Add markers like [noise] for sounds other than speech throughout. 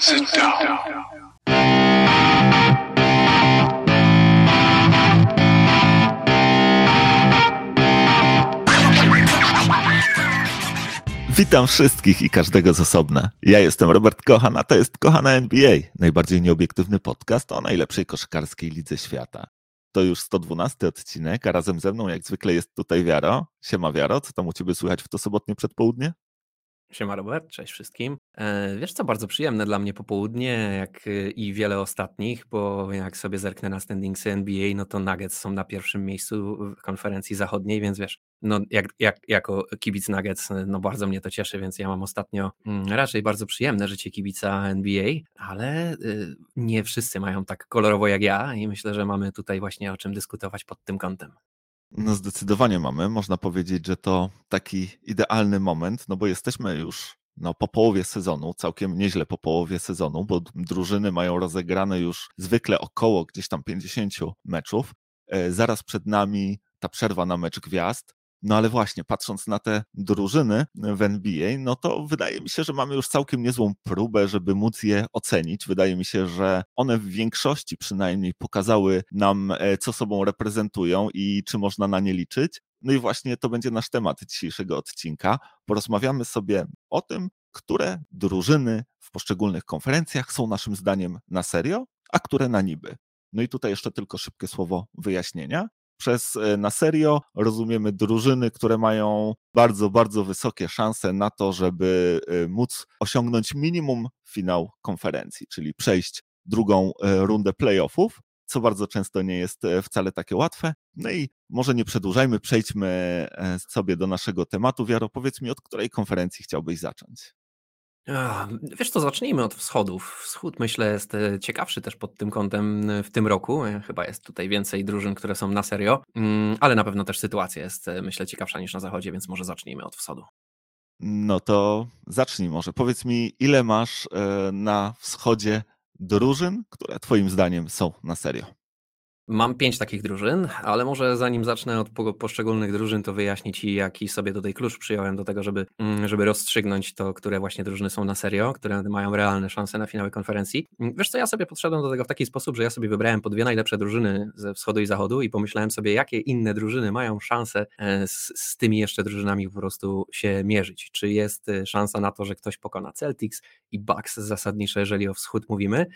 Sit down. Witam wszystkich i każdego z osobna. Ja jestem Robert Kochan, a to jest Kochana NBA, najbardziej nieobiektywny podcast o najlepszej koszykarskiej lidze świata. To już 112 odcinek, a razem ze mną jak zwykle jest tutaj Wiaro. Siema Wiaro, co tam u Ciebie słychać w to sobotnie przedpołudnie? Siema Robert, cześć wszystkim. E, wiesz co, bardzo przyjemne dla mnie popołudnie, jak y, i wiele ostatnich, bo jak sobie zerknę na standingsy NBA, no to Nuggets są na pierwszym miejscu w konferencji zachodniej, więc wiesz, no jak, jak, jako kibic Nuggets, no bardzo mnie to cieszy, więc ja mam ostatnio mm, raczej bardzo przyjemne życie kibica NBA, ale y, nie wszyscy mają tak kolorowo jak ja i myślę, że mamy tutaj właśnie o czym dyskutować pod tym kątem. No zdecydowanie mamy. Można powiedzieć, że to taki idealny moment, no bo jesteśmy już no, po połowie sezonu, całkiem nieźle po połowie sezonu, bo drużyny mają rozegrane już zwykle około gdzieś tam 50 meczów. E, zaraz przed nami ta przerwa na mecz gwiazd. No ale właśnie, patrząc na te drużyny w NBA, no to wydaje mi się, że mamy już całkiem niezłą próbę, żeby móc je ocenić. Wydaje mi się, że one w większości przynajmniej pokazały nam, e, co sobą reprezentują i czy można na nie liczyć. No i właśnie to będzie nasz temat dzisiejszego odcinka. Porozmawiamy sobie o tym, które drużyny w poszczególnych konferencjach są naszym zdaniem na serio, a które na niby. No i tutaj jeszcze tylko szybkie słowo wyjaśnienia przez e, na serio rozumiemy drużyny, które mają bardzo, bardzo wysokie szanse na to, żeby e, móc osiągnąć minimum finał konferencji, czyli przejść drugą e, rundę playoffów, co bardzo często nie jest wcale takie łatwe. No i może nie przedłużajmy, przejdźmy sobie do naszego tematu. Wiaro, powiedz mi, od której konferencji chciałbyś zacząć? Wiesz co, zacznijmy od wschodów. Wschód myślę jest e, ciekawszy też pod tym kątem e, w tym roku. E, chyba jest tutaj więcej drużyn, które są na serio, mm, ale na pewno też sytuacja jest myślę ciekawsza niż na zachodzie, więc może zacznijmy od wschodu. No to zacznij może. Powiedz mi, ile masz na wschodzie drużyn, które twoim zdaniem są na serio? Mam pięć takich drużyn, ale może zanim zacznę od poszczególnych drużyn, to wyjaśnię Ci, jaki sobie tutaj klucz przyjąłem do tego, żeby, mm, żeby rozstrzygnąć to, które właśnie drużyny są na serio, które mają realne szanse na finały konferencji. Mm, wiesz co, ja sobie podszedłem do tego w taki sposób, że ja sobie wybrałem po dwie najlepsze drużyny ze wschodu i zachodu i pomyślałem sobie, jakie inne drużyny mają szansę e, z, z tymi jeszcze drużynami po prostu się mierzyć. Czy jest e, szansa na to, że ktoś pokona Celtics i Bucks zasadniczo, jeżeli o wschód mówimy,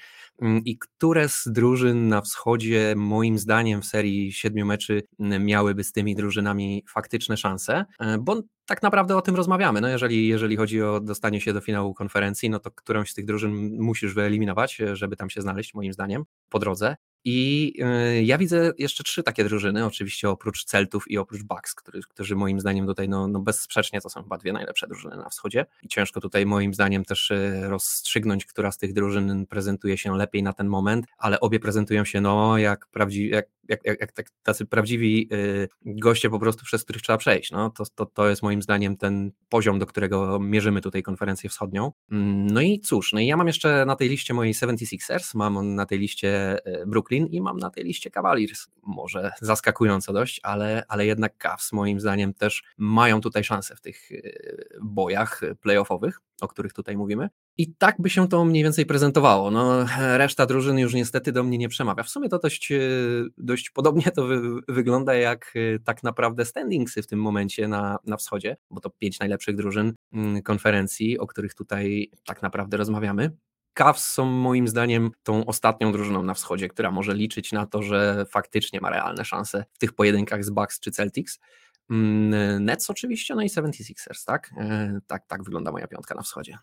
mm, i które z drużyn na wschodzie moim zdaniem w serii siedmiu meczy miałyby z tymi drużynami faktyczne szanse, e, bo tak naprawdę o tym rozmawiamy. No jeżeli, jeżeli chodzi o dostanie się do finału konferencji, no to którąś z tych drużyn musisz wyeliminować, e, żeby tam się znaleźć, moim zdaniem, po drodze. I y, ja widzę jeszcze trzy takie drużyny, oczywiście oprócz Celtów i oprócz Bucks, który, którzy moim zdaniem tutaj no, no bezsprzecznie to są chyba dwie najlepsze drużyny na wschodzie. I ciężko tutaj moim zdaniem też y, rozstrzygnąć, która z tych drużyn prezentuje się lepiej na ten moment, ale obie prezentują się no jak, prawdzi, jak, jak, jak, jak tak, tacy prawdziwi y, goście po prostu, przez których trzeba przejść. No, to, to, to jest moim zdaniem ten poziom, do którego mierzymy tutaj konferencję wschodnią. Mm, no i cóż, no i ja mam jeszcze na tej liście mojej 76ers, mam na tej liście Brooklyn I mam na tej liście Cavaliers. Może zaskakująco dość, ale, ale jednak Cavs moim zdaniem też mają tutaj szansę w tych e, bojach playoffowych, o których tutaj mówimy. I tak by się to mniej więcej prezentowało. No, reszta drużyny już niestety do mnie nie przemawia. W sumie to dość, e, dość podobnie to wy, wygląda jak e, tak naprawdę standingsy w tym momencie na, na wschodzie, bo to pięć najlepszych drużyn mm, konferencji, o których tutaj tak naprawdę rozmawiamy. Cavs są moim zdaniem tą ostatnią drużyną na wschodzie, która może liczyć na to, że faktycznie ma realne szanse w tych pojedynkach z Bucks czy Celtics. Mm, Nets oczywiście, no i 76ers, tak? E, tak, tak wygląda moja piątka na wschodzie.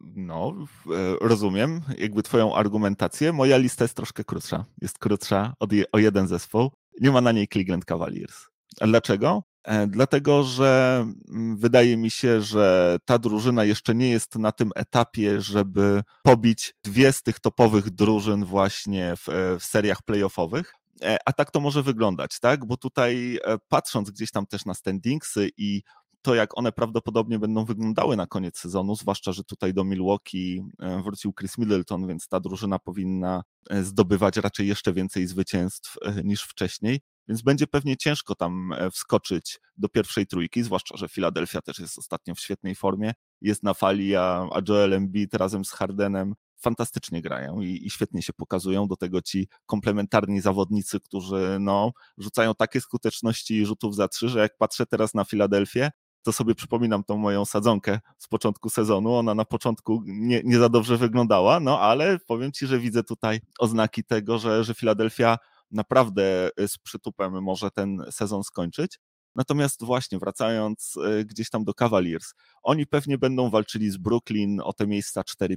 No, e, rozumiem jakby twoją argumentację. Moja lista jest troszkę krótsza. Jest krótsza je, o jeden zespół. Nie ma na niej Cleveland Cavaliers. A dlaczego? E, dlatego, że mm, wydaje mi się, że ta drużyna jeszcze nie jest na tym etapie, żeby pobić dwie z tych topowych drużyn właśnie w, e, w seriach playoffowych. E, a tak to może wyglądać, tak? Bo tutaj patrząc gdzieś tam też na standingsy i to, jak one prawdopodobnie będą wyglądały na koniec sezonu, zwłaszcza, że tutaj do Milwaukee wrócił Chris Middleton, więc ta drużyna powinna zdobywać raczej jeszcze więcej zwycięstw niż wcześniej, więc będzie pewnie ciężko tam e, wskoczyć do pierwszej trójki, zwłaszcza, że Philadelphia też jest ostatnio w świetnej formie, jest na fali, a, a Joel Embiid razem z Hardenem fantastycznie grają i, i, świetnie się pokazują. Do tego ci komplementarni zawodnicy, którzy no, rzucają takie skuteczności rzutów za trzy, że jak patrzę teraz na Filadelfię, to sobie przypominam tą moją sadzonkę z początku sezonu. Ona na początku nie, nie za dobrze wyglądała, no ale powiem ci, że widzę tutaj oznaki tego, że, że Filadelfia naprawdę z przytupem może ten sezon skończyć. Natomiast właśnie wracając e, gdzieś tam do Cavaliers, oni pewnie będą walczyli z Brooklyn o te miejsca 4-5.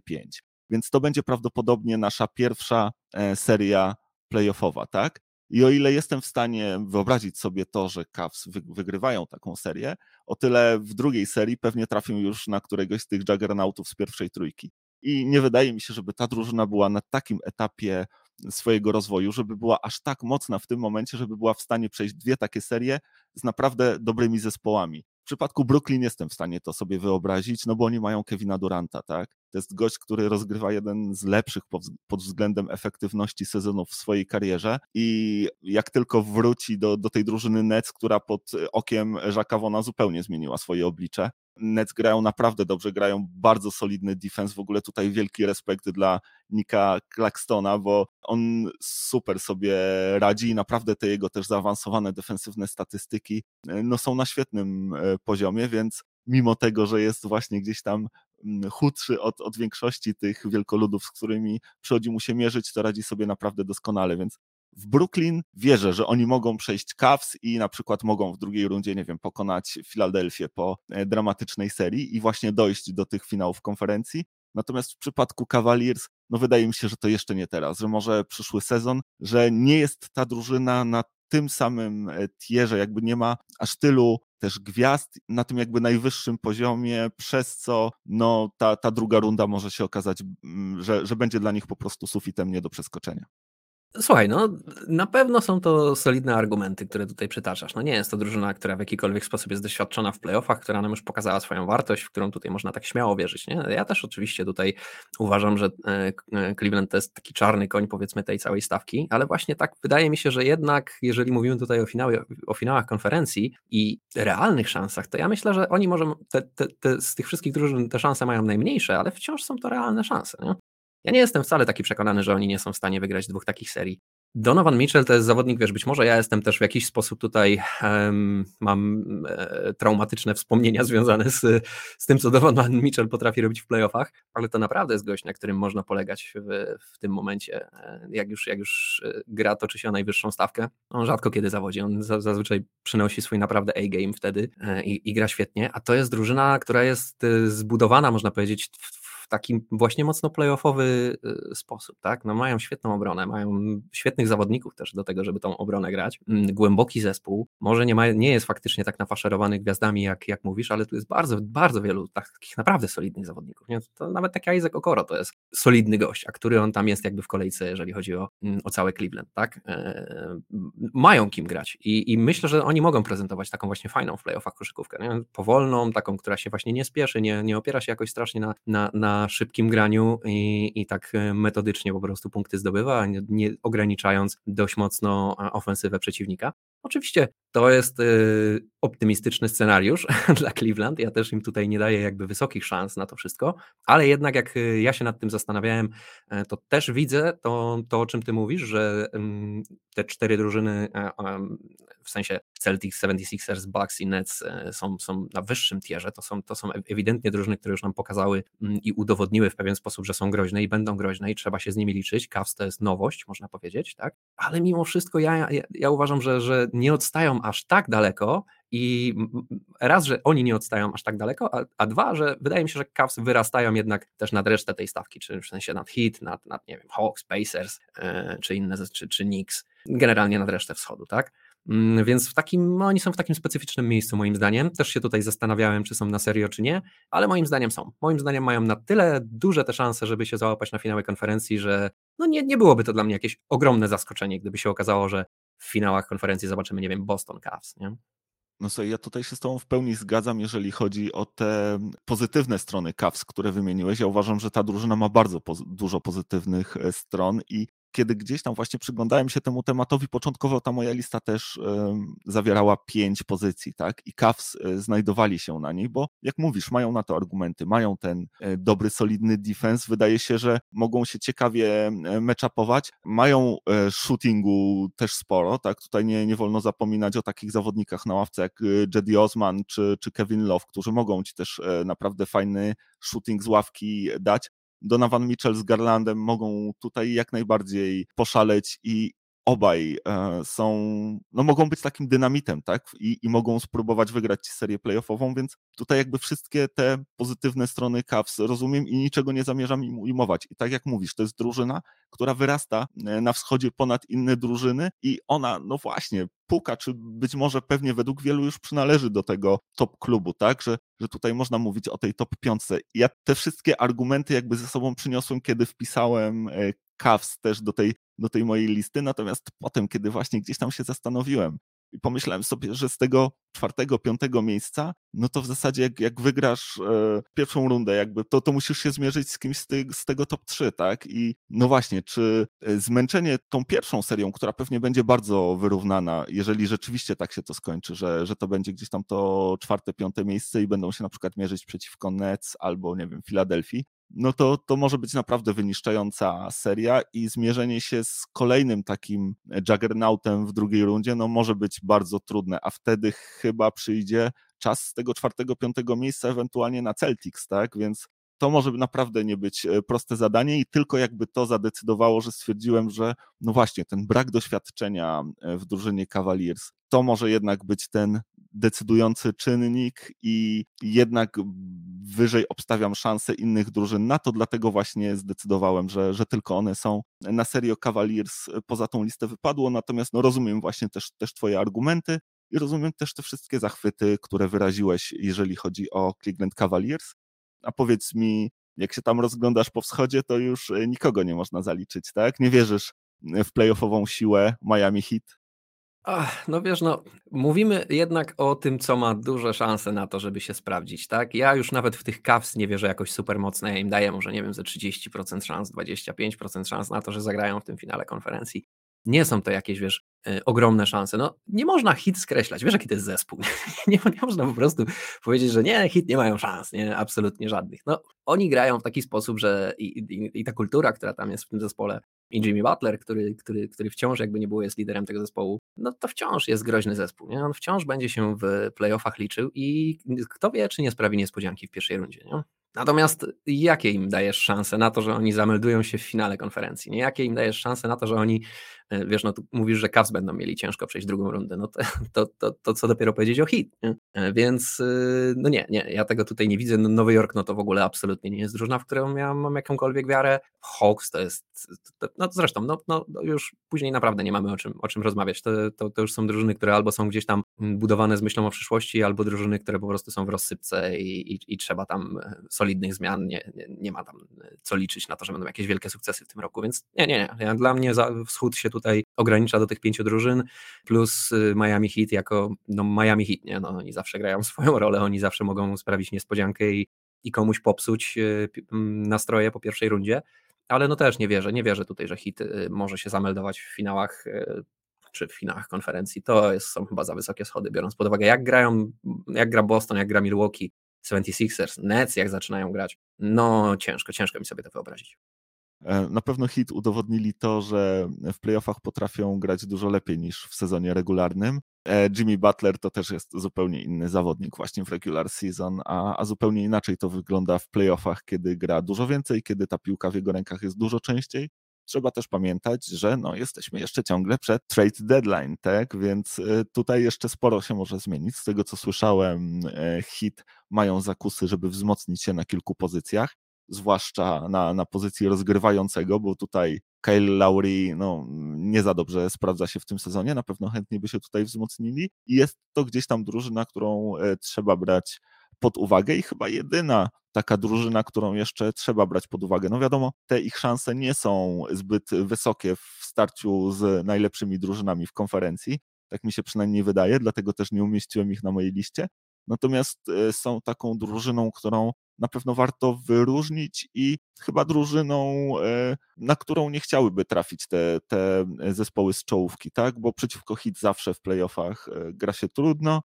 Więc to będzie prawdopodobnie nasza pierwsza e, seria playoffowa, tak? I o ile jestem w stanie wyobrazić sobie to, że Cavs wygrywają taką serię, o tyle w drugiej serii pewnie trafią już na któregoś z tych juggernautów z pierwszej trójki. I nie wydaje mi się, żeby ta drużyna była na takim etapie swojego rozwoju, żeby była aż tak mocna w tym momencie, żeby była w stanie przejść dwie takie serie z naprawdę dobrymi zespołami. W przypadku Brooklyn jestem w stanie to sobie wyobrazić, no bo oni mają Kevina Duranta, tak? To jest gość, który rozgrywa jeden z lepszych pod, względem efektywności sezonów w swojej karierze i jak tylko wróci do, do tej drużyny Nets, która pod okiem Jacka Vona zupełnie zmieniła swoje oblicze, Nets grają naprawdę dobrze, grają bardzo solidny defense. W ogóle tutaj wielki respekt dla Nika Claxtona, bo on super sobie radzi i naprawdę te jego też zaawansowane defensywne statystyki e, no, są na świetnym e, poziomie, więc mimo tego, że jest właśnie gdzieś tam mm, chudszy od, od większości tych wielkoludów, z którymi przychodzi mu się mierzyć, to radzi sobie naprawdę doskonale, więc w Brooklyn wierzę, że oni mogą przejść Cavs i na przykład mogą w drugiej rundzie, nie wiem, pokonać Filadelfię po e, dramatycznej serii i właśnie dojść do tych finałów konferencji. Natomiast w przypadku Cavaliers, no wydaje mi się, że to jeszcze nie teraz, że może przyszły sezon, że nie jest ta drużyna na tym samym e, tierze, jakby nie ma aż tylu też gwiazd na tym jakby najwyższym poziomie, przez co no, ta, ta druga runda może się okazać, mm, że, że będzie dla nich po prostu sufitem nie do przeskoczenia. Słuchaj, no na pewno są to solidne argumenty, które tutaj przytaczasz. No nie jest to drużyna, która w jakikolwiek sposób jest doświadczona w playoffach, która nam już pokazała swoją wartość, w którą tutaj można tak śmiało wierzyć. Nie? Ja też oczywiście tutaj uważam, że e, e, Cleveland to jest taki czarny koń powiedzmy tej całej stawki, ale właśnie tak wydaje mi się, że jednak jeżeli mówimy tutaj o, finały, o finałach konferencji i realnych szansach, to ja myślę, że oni może te, te, te, z tych wszystkich drużyn te szanse mają najmniejsze, ale wciąż są to realne szanse. Nie? Ja nie jestem wcale taki przekonany, że oni nie są w stanie wygrać dwóch takich serii. Donovan Mitchell to jest zawodnik, wiesz, być może ja jestem też w jakiś sposób tutaj, um, mam e, traumatyczne wspomnienia związane z, z tym, co Donovan Mitchell potrafi robić w playoffach, ale to naprawdę jest gość, na którym można polegać w, w tym momencie. E, jak już, jak już e, gra toczy się o najwyższą stawkę, on rzadko kiedy zawodzi, on zazwyczaj przynosi swój naprawdę A-game wtedy e, i, i gra świetnie, a to jest drużyna, która jest zbudowana, można powiedzieć, w, w taki właśnie mocno playoffowy y, sposób, tak? No mają świetną obronę, mają świetnych zawodników też do tego, żeby tą obronę grać. Mm, głęboki zespół, może nie, ma, nie jest faktycznie tak nafaszerowany gwiazdami, jak, jak mówisz, ale tu jest bardzo, bardzo wielu takich naprawdę solidnych zawodników. Nie? To nawet taki Isaac Okoro to jest solidny gość, a który on tam jest jakby w kolejce, jeżeli chodzi o, mm, o całe Cleveland, tak? E, mają kim grać I, i myślę, że oni mogą prezentować taką właśnie fajną w playoffach koszykówkę, nie? powolną, taką, która się właśnie nie spieszy, nie, nie opiera się jakoś strasznie na, na, na szybkim graniu i, i tak e, metodycznie po prostu punkty zdobywa, nie, nie ograniczając dość mocno e, ofensywę przeciwnika. Oczywiście to jest y, optymistyczny scenariusz [laughs] dla Cleveland. Ja też im tutaj nie daję jakby wysokich szans na to wszystko, ale jednak jak y, ja się nad tym zastanawiałem, e, to też widzę to, to o czym ty mówisz, że te cztery drużyny, e, w sensie Celtics, 76ers, Bucks i Nets e, są, są na wyższym tierze. To są, to są ewidentnie drużyny, które już nam pokazały mm, i udowodniły w pewien sposób, że są groźne i będą groźne i trzeba się z nimi liczyć. Cavs to jest nowość, można powiedzieć, tak? Ale mimo wszystko ja, ja, ja uważam, że, że nie odstają aż tak daleko i raz, że oni nie odstają aż tak daleko, a, a, dwa, że wydaje mi się, że Cavs wyrastają jednak też nad resztę tej stawki, czy w sensie nad Heat, nad, nad nie wiem, Hawks, Pacers, yy, czy inne, czy, czy Knicks, generalnie nad resztę wschodu, tak? Mm, więc w takim, no oni są w takim specyficznym miejscu, moim zdaniem. Też się tutaj zastanawiałem, czy są na serio, czy nie, ale moim zdaniem są. Moim zdaniem mają na tyle duże te szanse, żeby się załapać na finały konferencji, że no nie, nie byłoby to dla mnie jakieś ogromne zaskoczenie, gdyby się okazało, że w finałach konferencji zobaczymy, nie wiem, Boston Cavs, nie? No sobie, ja tutaj się z Tobą w pełni zgadzam, jeżeli chodzi o te pozytywne strony Cavs, które wymieniłeś. Ja uważam, że ta drużyna ma bardzo poz dużo pozytywnych e, stron i kiedy gdzieś tam właśnie przyglądałem się temu tematowi, początkowo ta moja lista też zawierała pięć pozycji, tak? I Cavs e, znajdowali się na niej, bo jak mówisz, mają na to argumenty, mają ten e, dobry, solidny defense. Wydaje się, że mogą się ciekawie matchupować. Mają shootingu też sporo, tak? Tutaj nie, nie wolno zapominać o takich zawodnikach na ławce jak Jedi Osman czy, czy Kevin Love, którzy mogą ci też naprawdę fajny shooting z ławki dać. Donovan Mitchell z Garlandem mogą tutaj jak najbardziej poszaleć i obaj e, są, no mogą być takim dynamitem, tak? I, I mogą spróbować wygrać serię playoffową, więc tutaj jakby wszystkie te pozytywne strony Cavs rozumiem i niczego nie zamierzam im ujmować. I tak jak mówisz, to jest drużyna, która wyrasta e, na wschodzie ponad inne drużyny i ona, no właśnie, puka, czy być może pewnie według wielu już przynależy do tego top klubu, tak? Że, że tutaj można mówić o tej top piątce. Ja te wszystkie argumenty jakby ze sobą przyniosłem, kiedy wpisałem e, Cavs też do tej, do tej mojej listy, natomiast potem, kiedy właśnie gdzieś tam się zastanowiłem i pomyślałem sobie, że z tego czwartego, piątego miejsca, no to w zasadzie jak, jak wygrasz e, pierwszą rundę, jakby to, to musisz się zmierzyć z kimś z, ty, z tego top 3, tak? I no właśnie, czy e, zmęczenie tą pierwszą serią, która pewnie będzie bardzo wyrównana, jeżeli rzeczywiście tak się to skończy, że, że to będzie gdzieś tam to czwarte, piąte miejsce i będą się na przykład mierzyć przeciwko Nets albo, nie wiem, Filadelfii, no to, to może być naprawdę wyniszczająca seria i zmierzenie się z kolejnym takim juggernautem w drugiej rundzie, no może być bardzo trudne, a wtedy chyba przyjdzie czas z tego czwartego, piątego miejsca ewentualnie na Celtics, tak? Więc to może naprawdę nie być e, proste zadanie i tylko jakby to zadecydowało, że stwierdziłem, że no właśnie, ten brak doświadczenia e, w drużynie Cavaliers, to może jednak być ten decydujący czynnik i jednak wyżej obstawiam szanse innych drużyn na to, dlatego właśnie zdecydowałem, że, że tylko one są. Na serio Cavaliers poza tą listę wypadło, natomiast no rozumiem właśnie też, też twoje argumenty i rozumiem też te wszystkie zachwyty, które wyraziłeś, jeżeli chodzi o Cleveland Cavaliers. A powiedz mi, jak się tam rozglądasz po wschodzie, to już nikogo nie można zaliczyć, tak? Nie wierzysz w playoffową siłę Miami Heat? Ach, no wiesz, no, mówimy jednak o tym, co ma duże szanse na to, żeby się sprawdzić, tak? Ja już nawet w tych Cavs nie wierzę jakoś super mocno, ja im daję może, nie wiem, ze 30% szans, 25% szans na to, że zagrają w tym finale konferencji. Nie są to jakieś, wiesz, y, ogromne szanse. No, nie można hit skreślać. Wiesz, jaki to jest zespół. [laughs] nie, nie można po prostu powiedzieć, że nie, hit nie mają szans, nie, absolutnie żadnych. No, oni grają w taki sposób, że i, i, i ta kultura, która tam jest w tym zespole, i Jimmy Butler, który, który, który wciąż jakby nie było jest liderem tego zespołu, no to wciąż jest groźny zespół. Nie? On wciąż będzie się w playoffach liczył i kto wie, czy nie sprawi niespodzianki w pierwszej rundzie. Nie? Natomiast jakie im dajesz szanse na to, że oni zameldują się w finale konferencji? Nie? Jakie im dajesz szanse na to, że oni, e, wiesz, no tu mówisz, że Cavs będą mieli ciężko przejść drugą rundę, no to, [laughs] to, to, to co dopiero powiedzieć o hit, nie? E, Więc e, no nie, nie, ja tego tutaj nie widzę. No, Nowy Jork, no to w ogóle absolutnie nie jest drużyna, w którą ja mam jakąkolwiek wiarę. Hawks to jest, to, no zresztą, no, no, już później naprawdę nie mamy o czym, o czym rozmawiać. To, to, to już są drużyny, które albo są gdzieś tam budowane z myślą o przyszłości, albo drużyny, które po prostu są w rozsypce i, i, i trzeba tam solidnie solidnych zmian, nie, nie, nie, ma tam e, co liczyć na to, że będą jakieś wielkie sukcesy w tym roku, więc nie, nie, nie. Dla mnie wschód się tutaj ogranicza do tych pięciu drużyn, plus y, Miami Heat jako, no Miami Heat, nie, no oni zawsze grają [laughs] swoją rolę, oni zawsze mogą sprawić niespodziankę i, i komuś popsuć y, nastroje po pierwszej rundzie, ale no też nie wierzę, nie wierzę tutaj, że Hit y, może się zameldować w finałach czy w finałach konferencji, to jest, są chyba za wysokie schody, biorąc pod uwagę, jak grają, jak gra Boston, jak gra Milwaukee, 76ers, Nets, jak zaczynają grać, no ciężko, ciężko mi sobie to wyobrazić. E, na pewno hit udowodnili to, że w playoffach potrafią grać dużo lepiej niż w sezonie regularnym. E, Jimmy Butler to też jest zupełnie inny zawodnik właśnie w regular season, a, a zupełnie inaczej to wygląda w playoffach, kiedy gra dużo więcej, kiedy ta piłka w jego rękach jest dużo częściej. Trzeba też pamiętać, że no, jesteśmy jeszcze ciągle przed trade deadline, tak? Więc e, tutaj jeszcze sporo się może zmienić. Z tego co słyszałem, hit mają zakusy, żeby wzmocnić się na kilku pozycjach zwłaszcza na, na pozycji rozgrywającego, bo tutaj Kyle Lowry no, nie za dobrze sprawdza się w tym sezonie, na pewno chętnie by się tutaj wzmocnili i jest to gdzieś tam drużyna, którą e, trzeba brać pod uwagę i chyba jedyna taka drużyna, którą jeszcze trzeba brać pod uwagę. No wiadomo, te ich szanse nie są zbyt wysokie w starciu z najlepszymi drużynami w konferencji, tak mi się przynajmniej wydaje, dlatego też nie umieściłem ich na mojej liście. Natomiast e, są taką drużyną, którą na pewno warto wyróżnić i chyba drużyną, e, na którą nie chciałyby trafić te, te zespoły z czołówki, tak? Bo przeciwko hit zawsze w playoffach e, gra się trudno.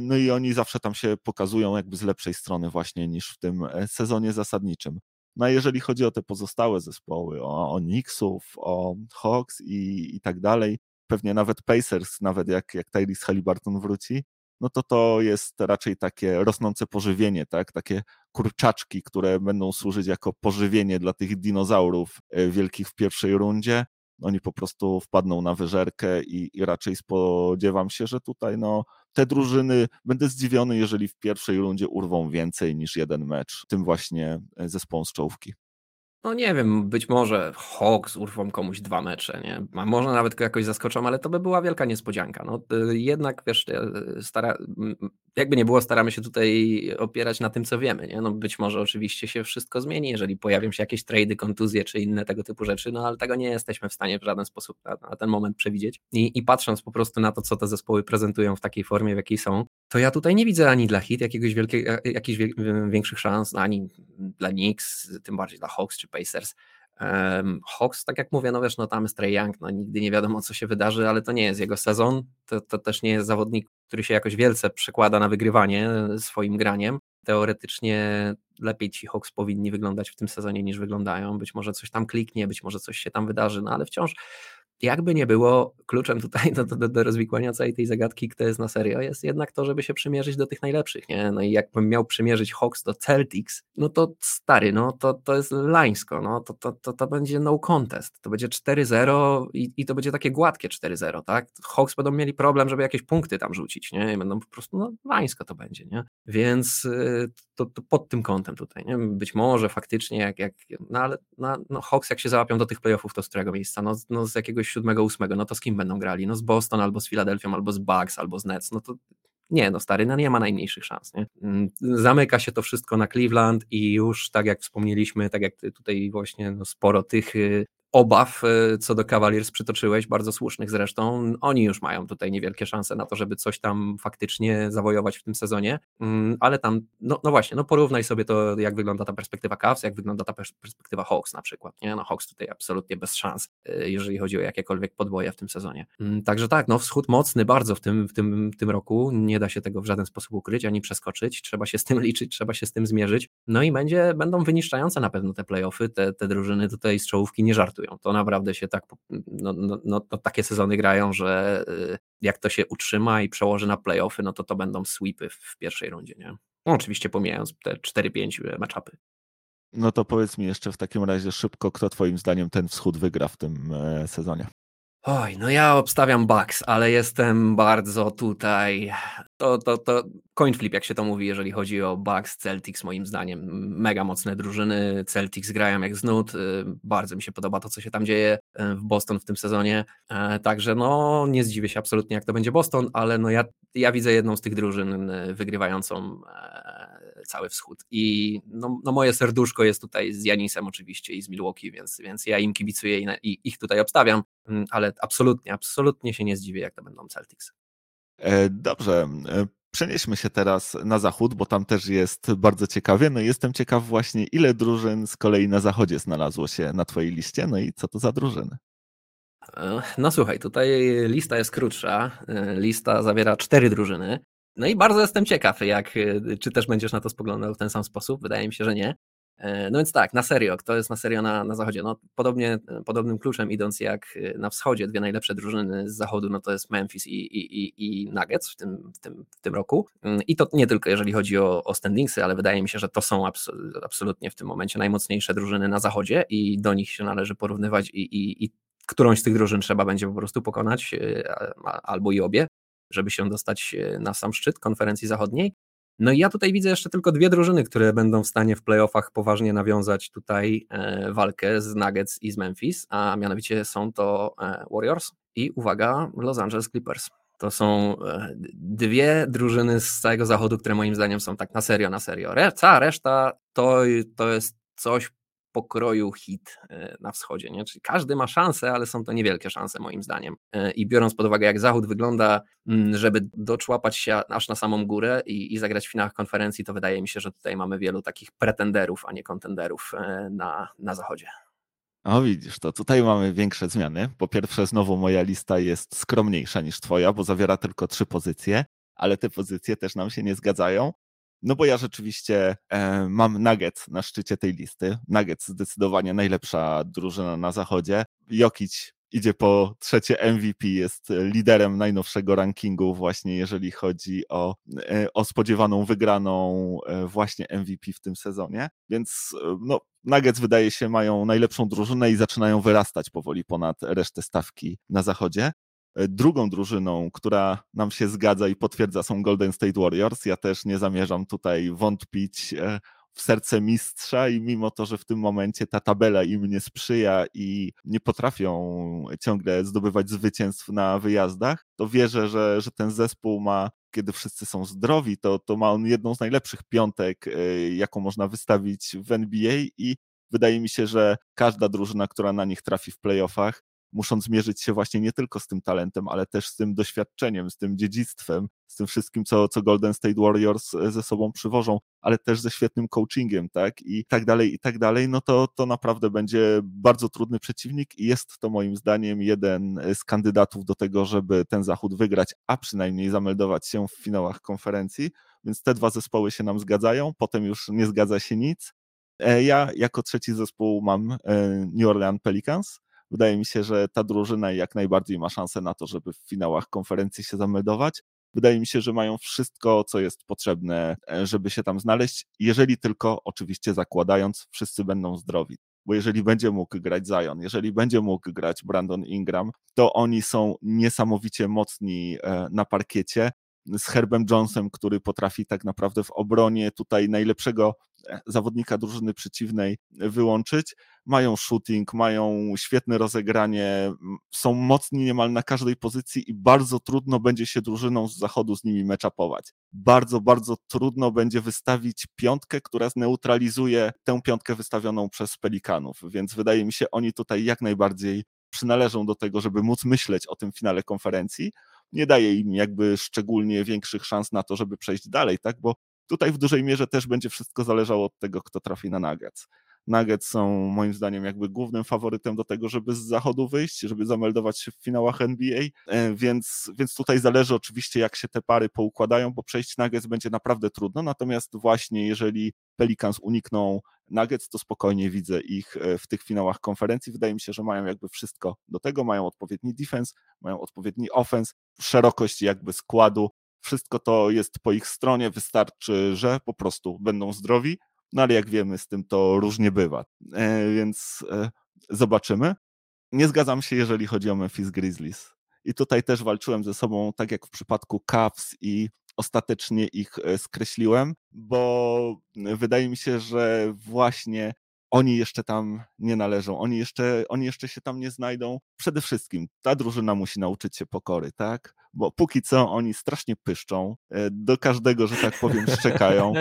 No i oni zawsze tam się pokazują jakby z lepszej strony właśnie niż w tym sezonie zasadniczym. No a jeżeli chodzi o te pozostałe zespoły, o, o Knicksów, o Hawks i, i tak dalej, pewnie nawet Pacers, nawet jak, jak Tyrese Halliburton wróci, no to to jest raczej takie rosnące pożywienie, tak? Takie kurczaczki, które będą służyć jako pożywienie dla tych dinozaurów e, wielkich w pierwszej rundzie. Oni po prostu wpadną na wyżerkę i, i raczej spodziewam się, że tutaj no, te drużyny, będę zdziwiony, jeżeli w pierwszej rundzie urwą więcej niż jeden mecz, tym właśnie e, zespołom z czołówki. No nie wiem, być może Hawks urwą komuś dwa mecze, nie? A może nawet jakoś zaskoczą, ale to by była wielka niespodzianka. No, y, jednak wiesz, y, stara, jakby nie było, staramy się tutaj opierać na tym, co wiemy. Nie? No, być może oczywiście się wszystko zmieni, jeżeli pojawią się jakieś trady, kontuzje czy inne tego typu rzeczy, no ale tego nie jesteśmy w stanie w żaden sposób na, na ten moment przewidzieć. I, I patrząc po prostu na to, co te zespoły prezentują w takiej formie, w jakiej są, to ja tutaj nie widzę ani dla Hit jakiegoś wielkiej, jakichś większych szans, ani dla Knicks, tym bardziej dla Hawks czy Pacers. Um, Hawks, tak jak mówię, no wiesz, no tam jest Trey Young, no nigdy nie wiadomo, co się wydarzy, ale to nie jest jego sezon, to, to też nie jest zawodnik, który się jakoś wielce przekłada na wygrywanie swoim graniem. Teoretycznie lepiej ci Hawks powinni wyglądać w tym sezonie niż wyglądają. Być może coś tam kliknie, być może coś się tam wydarzy, no ale wciąż jakby nie było, kluczem tutaj do, do, do rozwikłania całej tej zagadki, kto jest na serio, jest jednak to, żeby się przymierzyć do tych najlepszych, nie? No i jakbym miał przymierzyć Hawks do Celtics, no to stary, no to, to jest lańsko, no to, to, to, to będzie no contest, to będzie 4-0 i, i to będzie takie gładkie 4-0, tak? Hawks będą mieli problem, żeby jakieś punkty tam rzucić, nie? I będą po prostu, no lańsko to będzie, nie? Więc y, to, to pod tym kątem tutaj, nie? Być może faktycznie jak, jak no ale no, no Hawks jak się załapią do tych playoffów, to z którego miejsca? No, no z jakiegoś siódmego, ósmego, no to z kim będą grali? No z Boston, albo z Filadelfią, albo z Bucks, albo z Nets, no to nie, no stary, no nie ma najmniejszych szans. Nie? Mm, zamyka się to wszystko na Cleveland i już tak jak wspomnieliśmy, tak jak tutaj właśnie no sporo tych y, obaw e, co do Cavaliers przytoczyłeś, bardzo słusznych zresztą. Oni już mają tutaj niewielkie szanse na to, żeby coś tam faktycznie zawojować w tym sezonie, mm, ale tam, no, no właśnie, no porównaj sobie to, jak wygląda ta perspektywa Cavs, jak wygląda ta perspektywa Hawks na przykład, nie? No Hawks tutaj absolutnie bez szans, e, jeżeli chodzi o jakiekolwiek podboje w tym sezonie. Mm, także tak, no wschód mocny bardzo w tym, w tym, w tym roku, nie da się tego w żaden sposób ukryć, ani przeskoczyć, trzeba się z tym liczyć, trzeba się z tym zmierzyć, no i będzie, będą wyniszczające na pewno te playoffy, te, te drużyny tutaj z czołówki nie żartują to naprawdę się tak, no, no, no, no, takie sezony grają, że y, jak to się utrzyma i przełoży na playoffy, no to to będą sweepy w pierwszej rundzie, nie? No, oczywiście pomijając te 4-5 matchupy. No to powiedz mi jeszcze w takim razie szybko, kto twoim zdaniem ten wschód wygra w tym e, sezonie? Oj, no ja obstawiam Bucks, ale jestem bardzo tutaj. To, to, to coin flip, jak się to mówi, jeżeli chodzi o Bucks, Celtics, moim zdaniem. Mega mocne drużyny. Celtics grają jak znud. Y, bardzo mi się podoba to, co się tam dzieje y, w Boston w tym sezonie. E, także no, nie zdziwię się absolutnie, jak to będzie Boston, ale no ja, ja widzę jedną z tych drużyn y, wygrywającą e, cały wschód. I no, no moje serduszko jest tutaj z Janisem oczywiście i z Milwaukee, więc, więc ja im kibicuję i, i ich tutaj obstawiam, mm, ale absolutnie, absolutnie się nie zdziwię, jak to będą Celtics. E, dobrze. E, przenieśmy się teraz na zachód, bo tam też jest bardzo ciekawie. No i jestem ciekaw właśnie, ile drużyn z kolei na zachodzie znalazło się na Twojej liście, no i co to za drużyny? E, no słuchaj, tutaj lista jest krótsza. Lista zawiera cztery drużyny. No i bardzo jestem ciekaw, jak, czy też będziesz na to spoglądał w ten sam sposób. Wydaje mi się, że nie. E, no więc tak, na serio, kto jest na serio na, na zachodzie? No, podobnie, podobnym kluczem idąc jak e, na wschodzie, dwie najlepsze drużyny z zachodu, no to jest Memphis i, i, i, i Nuggets w tym, w, tym, w tym roku. Mm, I to nie tylko jeżeli chodzi o, o standingsy, ale wydaje mi się, że to są absolutnie w tym momencie najmocniejsze drużyny na zachodzie i do nich się należy porównywać i, i, i którąś z tych drużyn trzeba będzie po prostu pokonać, e, albo i obie, żeby się dostać na sam szczyt konferencji zachodniej. No i ja tutaj widzę jeszcze tylko dwie drużyny, które będą w stanie w playoffach poważnie nawiązać tutaj e, walkę z Nuggets i z Memphis, a mianowicie są to e, Warriors i uwaga, Los Angeles Clippers. To są e, dwie drużyny z całego zachodu, które moim zdaniem są tak na serio, na serio. Cała reszta to, to jest coś pokroju hit e, na wschodzie. Nie? Czyli każdy ma szansę, ale są to niewielkie szanse moim zdaniem. E, I biorąc pod uwagę, jak Zachód wygląda, mm, żeby doczłapać się aż na samą górę i, i zagrać w finałach konferencji, to wydaje mi się, że tutaj mamy wielu takich pretenderów, a nie kontenderów e, na, na Zachodzie. O widzisz, to tutaj mamy większe zmiany. Po pierwsze, znowu moja lista jest skromniejsza niż twoja, bo zawiera tylko trzy pozycje, ale te pozycje też nam się nie zgadzają. No bo ja rzeczywiście e, mam Nugget na szczycie tej listy. Nugget zdecydowanie najlepsza drużyna na zachodzie. Jokic idzie po trzecie MVP, jest liderem najnowszego rankingu właśnie jeżeli chodzi o, e, o spodziewaną wygraną e, właśnie MVP w tym sezonie. Więc e, no, Nuggets wydaje się mają najlepszą drużynę i zaczynają wyrastać powoli ponad resztę stawki na zachodzie. Drugą drużyną, która nam się zgadza i potwierdza, są Golden State Warriors. Ja też nie zamierzam tutaj wątpić w serce mistrza i mimo to, że w tym momencie ta tabela im nie sprzyja i nie potrafią ciągle zdobywać zwycięstw na wyjazdach, to wierzę, że, że ten zespół ma, kiedy wszyscy są zdrowi, to, to ma on jedną z najlepszych piątek, e, jaką można wystawić w NBA i wydaje mi się, że każda drużyna, która na nich trafi w playoffach, muszą zmierzyć się właśnie nie tylko z tym talentem, ale też z tym doświadczeniem, z tym dziedzictwem, z tym wszystkim, co, co Golden State Warriors e, ze sobą przywożą, ale też ze świetnym coachingiem, tak, i tak dalej, i tak dalej, no to, to naprawdę będzie bardzo trudny przeciwnik i jest to moim zdaniem jeden z kandydatów do tego, żeby ten zachód wygrać, a przynajmniej zameldować się w finałach konferencji, więc te dwa zespoły się nam zgadzają, potem już nie zgadza się nic. E, ja jako trzeci zespół mam e, New Orleans Pelicans, Wydaje mi się, że ta drużyna jak najbardziej ma szansę na to, żeby w finałach konferencji się zameldować. Wydaje mi się, że mają wszystko, co jest potrzebne, e, żeby się tam znaleźć, jeżeli tylko oczywiście zakładając, wszyscy będą zdrowi. Bo jeżeli będzie mógł grać Zion, jeżeli będzie mógł grać Brandon Ingram, to oni są niesamowicie mocni e, na parkiecie z Herbem Jonesem, który potrafi tak naprawdę w obronie tutaj najlepszego e, zawodnika drużyny przeciwnej wyłączyć. Mają shooting, mają świetne rozegranie, są mocni niemal na każdej pozycji i bardzo trudno będzie się drużyną z zachodu z nimi meczapować. Bardzo, bardzo trudno będzie wystawić piątkę, która zneutralizuje tę piątkę wystawioną przez Pelikanów, więc wydaje mi się, oni tutaj jak najbardziej przynależą do tego, żeby móc myśleć o tym finale konferencji nie daje im jakby szczególnie większych szans na to, żeby przejść dalej, tak? Bo tutaj w dużej mierze też będzie wszystko zależało od tego, kto trafi na Nuggets. Nuggets są moim zdaniem jakby głównym faworytem do tego, żeby z zachodu wyjść, żeby zameldować się w finałach NBA, e, więc, więc tutaj zależy oczywiście jak się te pary poukładają, bo przejść Nuggets będzie naprawdę trudno, natomiast właśnie jeżeli Pelicans unikną Nuggets, to spokojnie widzę ich e, w tych finałach konferencji. Wydaje mi się, że mają jakby wszystko do tego, mają odpowiedni defense, mają odpowiedni offense, szerokość jakby składu, wszystko to jest po ich stronie, wystarczy, że po prostu będą zdrowi, no ale jak wiemy, z tym to różnie bywa, e, więc e, zobaczymy. Nie zgadzam się, jeżeli chodzi o Memphis Grizzlies. I tutaj też walczyłem ze sobą, tak jak w przypadku Cavs i ostatecznie ich e, skreśliłem, bo wydaje mi się, że właśnie oni jeszcze tam nie należą, oni jeszcze, oni jeszcze się tam nie znajdą. Przede wszystkim ta drużyna musi nauczyć się pokory, tak? Bo póki co oni strasznie pyszczą, do każdego, że tak powiem, szczekają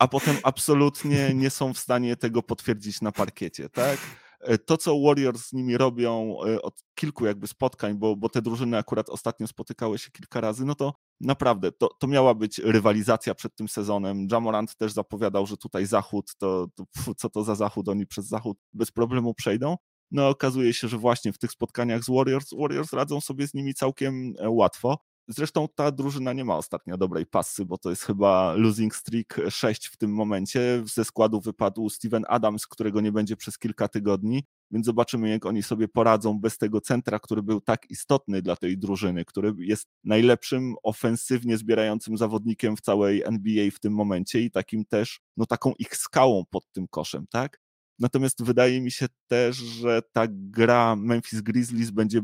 a potem absolutnie nie są w stanie tego potwierdzić na parkiecie, tak? E, to, co Warriors z nimi robią e, od kilku jakby spotkań, bo, bo te drużyny akurat ostatnio spotykały się kilka razy, no to naprawdę to, to miała być rywalizacja przed tym sezonem. Jamorant też zapowiadał, że tutaj Zachód, to, to pfu, co to za Zachód, oni przez Zachód bez problemu przejdą. No okazuje się, że właśnie w tych spotkaniach z Warriors, Warriors radzą sobie z nimi całkiem e, łatwo. Zresztą ta drużyna nie ma ostatnio dobrej pasy, bo to jest chyba losing streak 6 w tym momencie. Ze składu wypadł Steven Adams, którego nie będzie przez kilka tygodni, więc zobaczymy, jak oni sobie poradzą bez tego centra, który był tak istotny dla tej drużyny, który jest najlepszym ofensywnie zbierającym zawodnikiem w całej NBA w tym momencie i takim też, no taką ich skałą pod tym koszem, tak? Natomiast wydaje mi się też, że ta gra Memphis Grizzlies będzie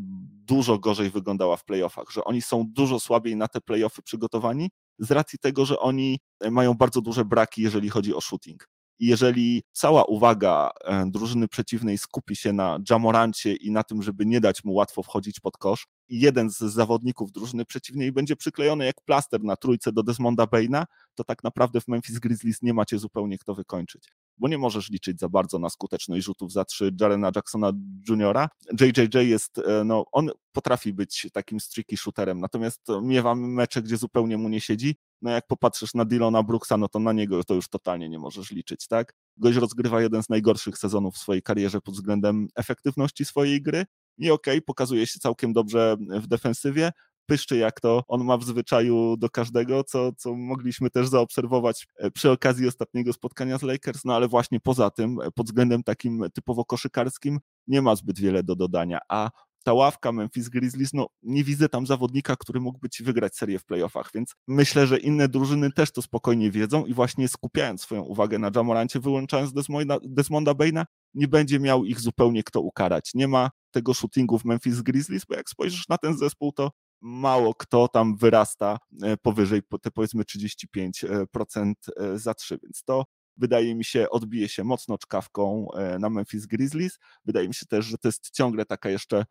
dużo gorzej wyglądała w playoffach, że oni są dużo słabiej na te playoffy przygotowani z racji tego, że oni mają bardzo duże braki, jeżeli chodzi o shooting. I jeżeli cała uwaga e, drużyny przeciwnej skupi się na Jamorancie i na tym, żeby nie dać mu łatwo wchodzić pod kosz, jeden z zawodników drużyny przeciwnej będzie przyklejony jak plaster na trójce do Desmonda Baina, to tak naprawdę w Memphis Grizzlies nie macie zupełnie kto wykończyć. Bo nie możesz liczyć za bardzo na skuteczność rzutów za trzy Jarena Jacksona Juniora. JJJ jest, e, no on potrafi być takim streaky shooterem, natomiast miewam mecze, gdzie zupełnie mu nie siedzi. No jak popatrzysz na Dylona Brooksa, no to na niego to już totalnie nie możesz liczyć, tak? Gość rozgrywa jeden z najgorszych sezonów w swojej karierze pod względem efektywności swojej gry, i okej, okay, pokazuje się całkiem dobrze w defensywie, pyszczy jak to on ma w zwyczaju do każdego, co, co mogliśmy też zaobserwować e, przy okazji ostatniego spotkania z Lakers, no ale właśnie poza tym, e, pod względem takim typowo koszykarskim, nie ma zbyt wiele do dodania, a ta ławka Memphis Grizzlies, no nie widzę tam zawodnika, który mógłby ci wygrać serię w playoffach, więc myślę, że inne drużyny też to spokojnie wiedzą i właśnie skupiając swoją uwagę na Jamorancie, wyłączając Desmonda, Desmonda Baina, nie będzie miał ich zupełnie kto ukarać. Nie ma tego shootingu w Memphis Grizzlies, bo jak spojrzysz na ten zespół, to mało kto tam wyrasta e, powyżej te powiedzmy 35% e, za trzy, więc to wydaje mi się odbije się mocno czkawką e, na Memphis Grizzlies. Wydaje mi się też, że to jest ciągle taka jeszcze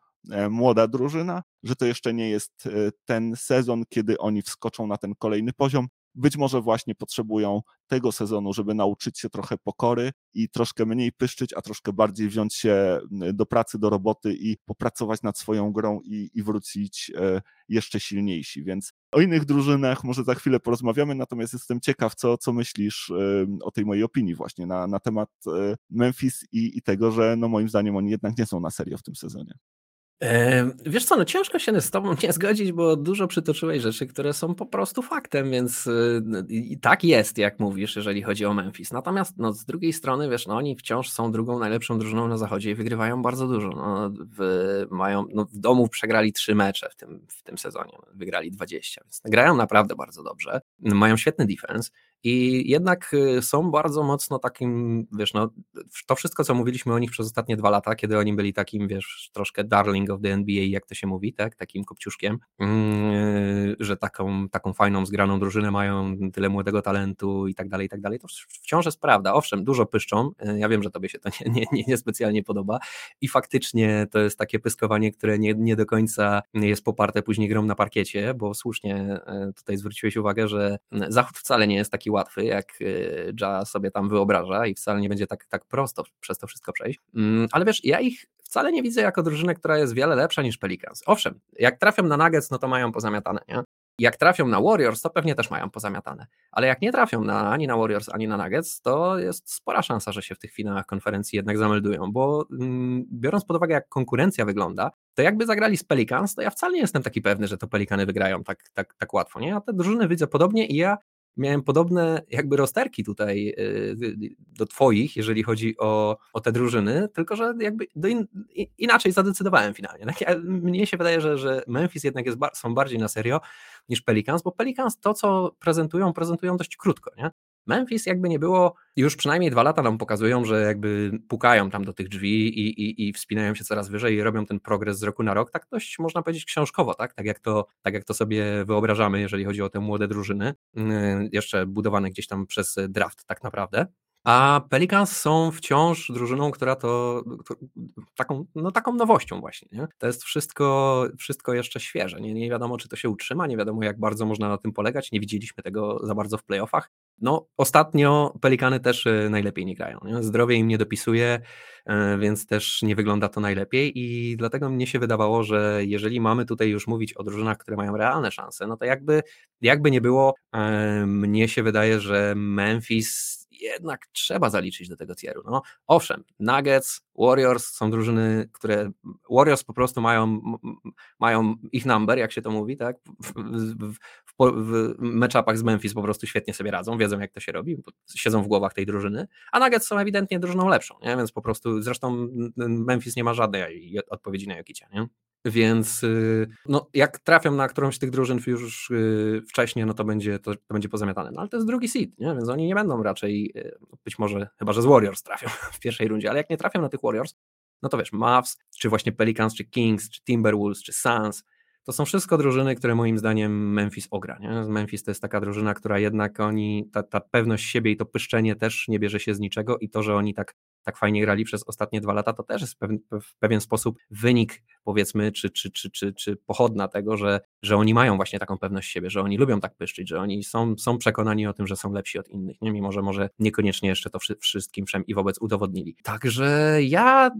młoda drużyna, że to jeszcze nie jest ten sezon, kiedy oni wskoczą na ten kolejny poziom być może właśnie potrzebują tego sezonu, żeby nauczyć się trochę pokory i troszkę mniej pyszczyć, a troszkę bardziej wziąć się do pracy, do roboty i popracować nad swoją grą i, i wrócić e, jeszcze silniejsi. Więc o innych drużynach może za chwilę porozmawiamy, natomiast jestem ciekaw, co, co myślisz o tej mojej opinii właśnie na, na temat e, Memphis i, i tego, że no moim zdaniem oni jednak nie są na serio w tym sezonie. Wiesz co, no ciężko się z tobą nie zgodzić, bo dużo przytoczyłeś rzeczy, które są po prostu faktem, więc y, i tak jest, jak mówisz, jeżeli chodzi o Memphis. Natomiast no, z drugiej strony, wiesz, no oni wciąż są drugą najlepszą drużyną na zachodzie i wygrywają bardzo dużo. No, w, mają, no, w domu przegrali trzy mecze w tym, w tym sezonie, wygrali 20, więc grają naprawdę bardzo dobrze, mają świetny defense i jednak y, są bardzo mocno takim, wiesz, no, to wszystko, co mówiliśmy o nich przez ostatnie dwa lata, kiedy oni byli takim, wiesz, troszkę darling of the NBA, jak to się mówi, tak, takim kopciuszkiem, yy, że taką, taką fajną, zgraną drużynę mają, tyle młodego talentu i tak dalej, i tak dalej, to wciąż jest prawda. Owszem, dużo pyszczą, y, ja wiem, że tobie się to nie, nie, nie, nie specjalnie podoba i faktycznie to jest takie pyskowanie, które nie, nie do końca jest poparte później grą na parkiecie, bo słusznie y, tutaj zwróciłeś uwagę, że Zachód wcale nie jest taki łatwy, jak y, Ja sobie tam wyobraża i wcale nie będzie tak, tak prosto przez to wszystko przejść. Mm, ale wiesz, ja ich wcale nie widzę jako drużynę, która jest wiele lepsza niż Pelicans. Owszem, jak trafią na Nuggets, no to mają pozamiatane, nie? Jak trafią na Warriors, to pewnie też mają pozamiatane. Ale jak nie trafią na, ani na Warriors, ani na Nuggets, to jest spora szansa, że się w tych finałach konferencji jednak zameldują, bo mm, biorąc pod uwagę, jak konkurencja wygląda, to jakby zagrali z Pelicans, to ja wcale nie jestem taki pewny, że to Pelikany wygrają tak, tak, tak łatwo. Nie? Ja te drużyny widzę podobnie i ja miałem podobne jakby rozterki tutaj y, do twoich, jeżeli chodzi o, o te drużyny, tylko że jakby in, inaczej zadecydowałem finalnie. Tak? Mnie się wydaje, że, że Memphis jednak jest, są bardziej na serio niż Pelicans, bo Pelicans to, co prezentują, prezentują dość krótko. Nie? Memphis jakby nie było, już przynajmniej dwa lata nam pokazują, że jakby pukają tam do tych drzwi i, i, i wspinają się coraz wyżej i robią ten progres z roku na rok, tak dość można powiedzieć książkowo, tak? Tak jak to, tak jak to sobie wyobrażamy, jeżeli chodzi o te młode drużyny, yy, jeszcze budowane gdzieś tam przez draft tak naprawdę. A Pelicans są wciąż drużyną, która to, taką, no taką nowością właśnie. Nie? To jest wszystko, wszystko jeszcze świeże. Nie, nie wiadomo, czy to się utrzyma, nie wiadomo, jak bardzo można na tym polegać. Nie widzieliśmy tego za bardzo w playoffach. No, ostatnio Pelikany też e, najlepiej nie grają. Nie? Zdrowie im nie dopisuje, e, więc też nie wygląda to najlepiej i dlatego mnie się wydawało, że jeżeli mamy tutaj już mówić o drużynach, które mają realne szanse, no to jakby, jakby nie było, e, mnie się wydaje, że Memphis jednak trzeba zaliczyć do tego tieru. No, owszem, Nuggets, Warriors są drużyny, które Warriors po prostu mają, mają ich number, jak się to mówi, tak? W, w, w, w matchupach z Memphis po prostu świetnie sobie radzą, wiedzą jak to się robi, siedzą w głowach tej drużyny, a Nuggets są ewidentnie drużyną lepszą, nie? więc po prostu zresztą Memphis nie ma żadnej odpowiedzi na Jokicia, nie? Więc y, no, jak trafią na którąś z tych drużyn już y, wcześniej, no to będzie, to, to będzie pozamiatane. No ale to jest drugi seed, nie? więc oni nie będą raczej, y, być może, chyba że z Warriors trafią [laughs] w pierwszej rundzie, ale jak nie trafią na tych Warriors, no to wiesz, Mavs, czy właśnie Pelicans, czy Kings, czy Timberwolves, czy Suns, to są wszystko drużyny, które moim zdaniem Memphis ogra. Nie? Memphis to jest taka drużyna, która jednak oni, ta, ta pewność siebie i to pyszczenie też nie bierze się z niczego i to, że oni tak tak fajnie grali przez ostatnie dwa lata, to też jest w pewien sposób wynik powiedzmy, czy, czy, czy, czy, czy pochodna tego, że, że oni mają właśnie taką pewność siebie, że oni lubią tak pyszczyć, że oni są, są przekonani o tym, że są lepsi od innych, nie? mimo że może niekoniecznie jeszcze to wszystkim i wobec udowodnili. Także ja y,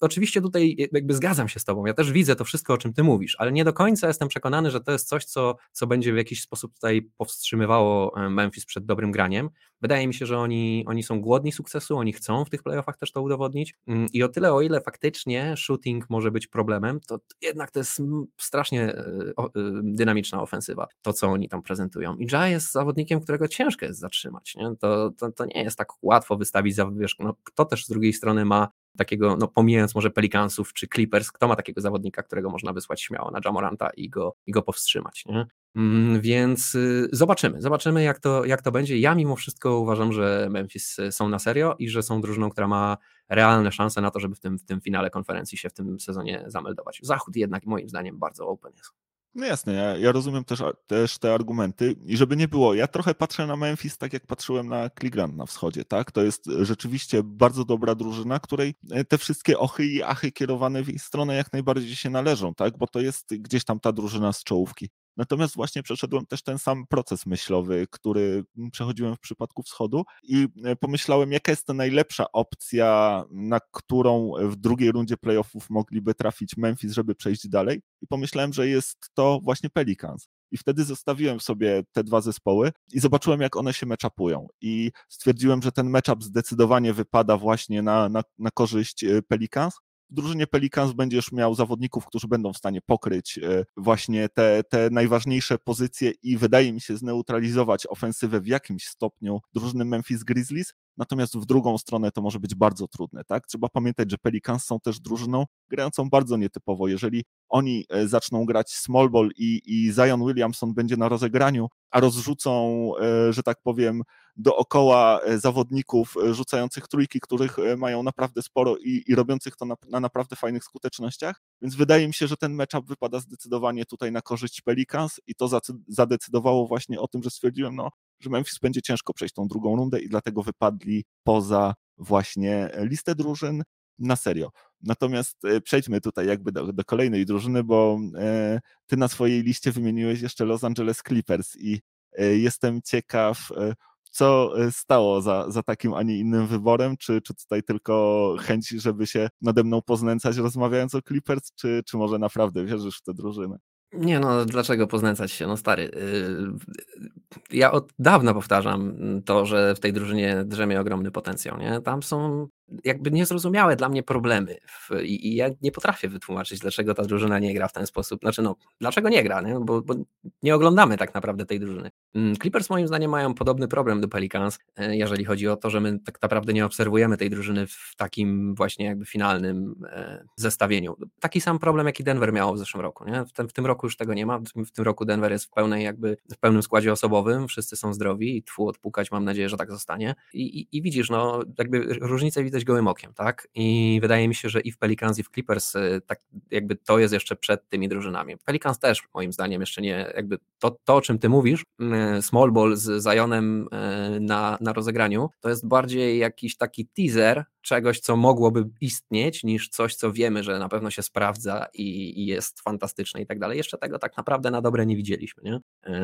oczywiście tutaj jakby zgadzam się z tobą, ja też widzę to wszystko, o czym ty mówisz, ale nie do końca jestem przekonany, że to jest coś, co, co będzie w jakiś sposób tutaj powstrzymywało e, Memphis przed dobrym graniem. Wydaje mi się, że oni, oni są głodni sukcesu, oni chcą w tych playoffach też to udowodnić mm, i o tyle, o ile faktycznie shooting może być problemem, to jednak to jest strasznie e, e, dynamiczna ofensywa, to co oni tam prezentują. I Ja jest zawodnikiem, którego ciężko jest zatrzymać. Nie? To, to, to nie jest tak łatwo wystawić za wiesz, no, kto też z drugiej strony ma takiego, no pomijając może Pelicansów czy Clippers, kto ma takiego zawodnika, którego można wysłać śmiało na Jamoranta i go, i go powstrzymać, nie? Mm, więc y, zobaczymy, zobaczymy jak to, jak to będzie. Ja mimo wszystko uważam, że Memphis y, są na serio i że są drużyną, która ma realne szanse na to, żeby w tym, w tym finale konferencji się w tym sezonie zameldować. Zachód jednak moim zdaniem bardzo open jest. No jasne, ja, ja, rozumiem też, też te argumenty i żeby nie było, ja trochę patrzę na Memphis tak jak patrzyłem na Cleveland na wschodzie, tak? To jest rzeczywiście bardzo dobra drużyna, której e, te wszystkie ochy i achy kierowane w jej stronę jak najbardziej się należą, tak? Bo to jest gdzieś tam ta drużyna z czołówki. Natomiast właśnie przeszedłem też ten sam proces myślowy, który przechodziłem w przypadku wschodu i e, pomyślałem, jaka jest ta najlepsza opcja, na którą w drugiej rundzie playoffów mogliby trafić Memphis, żeby przejść dalej. I pomyślałem, że jest to właśnie Pelicans. I wtedy zostawiłem sobie te dwa zespoły i zobaczyłem, jak one się meczapują. I stwierdziłem, że ten matchup zdecydowanie wypada właśnie na, na, na korzyść e, Pelicans w drużynie Pelicans będziesz miał zawodników, którzy będą w stanie pokryć e, właśnie te, te najważniejsze pozycje i wydaje mi się zneutralizować ofensywę w jakimś stopniu drużyny Memphis Grizzlies, natomiast w drugą stronę to może być bardzo trudne, tak? Trzeba pamiętać, że Pelicans są też drużyną grającą bardzo nietypowo. Jeżeli oni e, zaczną grać small ball i, i Zion Williamson będzie na rozegraniu, a rozrzucą, e, że tak powiem, dookoła e, zawodników rzucających trójki, których mają naprawdę sporo i, i robiących to na, na, naprawdę fajnych skutecznościach. Więc wydaje mi się, że ten matchup wypada zdecydowanie tutaj na korzyść Pelicans i to zadecydowało właśnie o tym, że stwierdziłem, no, że Memphis będzie ciężko przejść tą drugą rundę i dlatego wypadli poza właśnie listę drużyn na serio. Natomiast e, przejdźmy tutaj jakby do, do kolejnej drużyny, bo e, ty na swojej liście wymieniłeś jeszcze Los Angeles Clippers i e, jestem ciekaw, co stało za, za takim, a nie innym wyborem? Czy, czy tutaj tylko chęć, żeby się nade mną poznęcać rozmawiając o Clippers, czy, czy może naprawdę wierzysz w tę drużynę? Nie no, dlaczego poznęcać się? No stary, ja od dawna powtarzam to, że w tej drużynie drzemie ogromny potencjał, nie? Tam są jakby niezrozumiałe dla mnie problemy I, i, ja nie potrafię wytłumaczyć, dlaczego ta drużyna nie gra w ten sposób. Znaczy no, dlaczego nie gra, nie? Bo, bo nie oglądamy tak naprawdę tej drużyny. Mm, Clippers moim zdaniem mają podobny problem do Pelicans, e, jeżeli chodzi o to, że my tak naprawdę nie obserwujemy tej drużyny w takim właśnie jakby finalnym e, zestawieniu. Taki sam problem, jaki Denver miał w zeszłym roku, nie? W tym, w tym roku już tego nie ma, w tym roku Denver jest w pełnej jakby, w pełnym składzie osobowym, wszyscy są zdrowi i tfu odpukać, mam nadzieję, że tak zostanie. I, i, i widzisz, no jakby różnicę widzę widać gołym okiem, tak? I wydaje mi się, że i w Pelicans, i w Clippers y, tak jakby to jest jeszcze przed tymi drużynami. Pelicans też moim zdaniem jeszcze nie, jakby to, to o czym ty mówisz, y, small ball z Zionem y, na, na rozegraniu, to jest bardziej jakiś taki teaser czegoś, co mogłoby istnieć, niż coś, co wiemy, że na pewno się sprawdza i, i jest fantastyczne i tak dalej. Jeszcze tego tak naprawdę na dobre nie widzieliśmy, nie?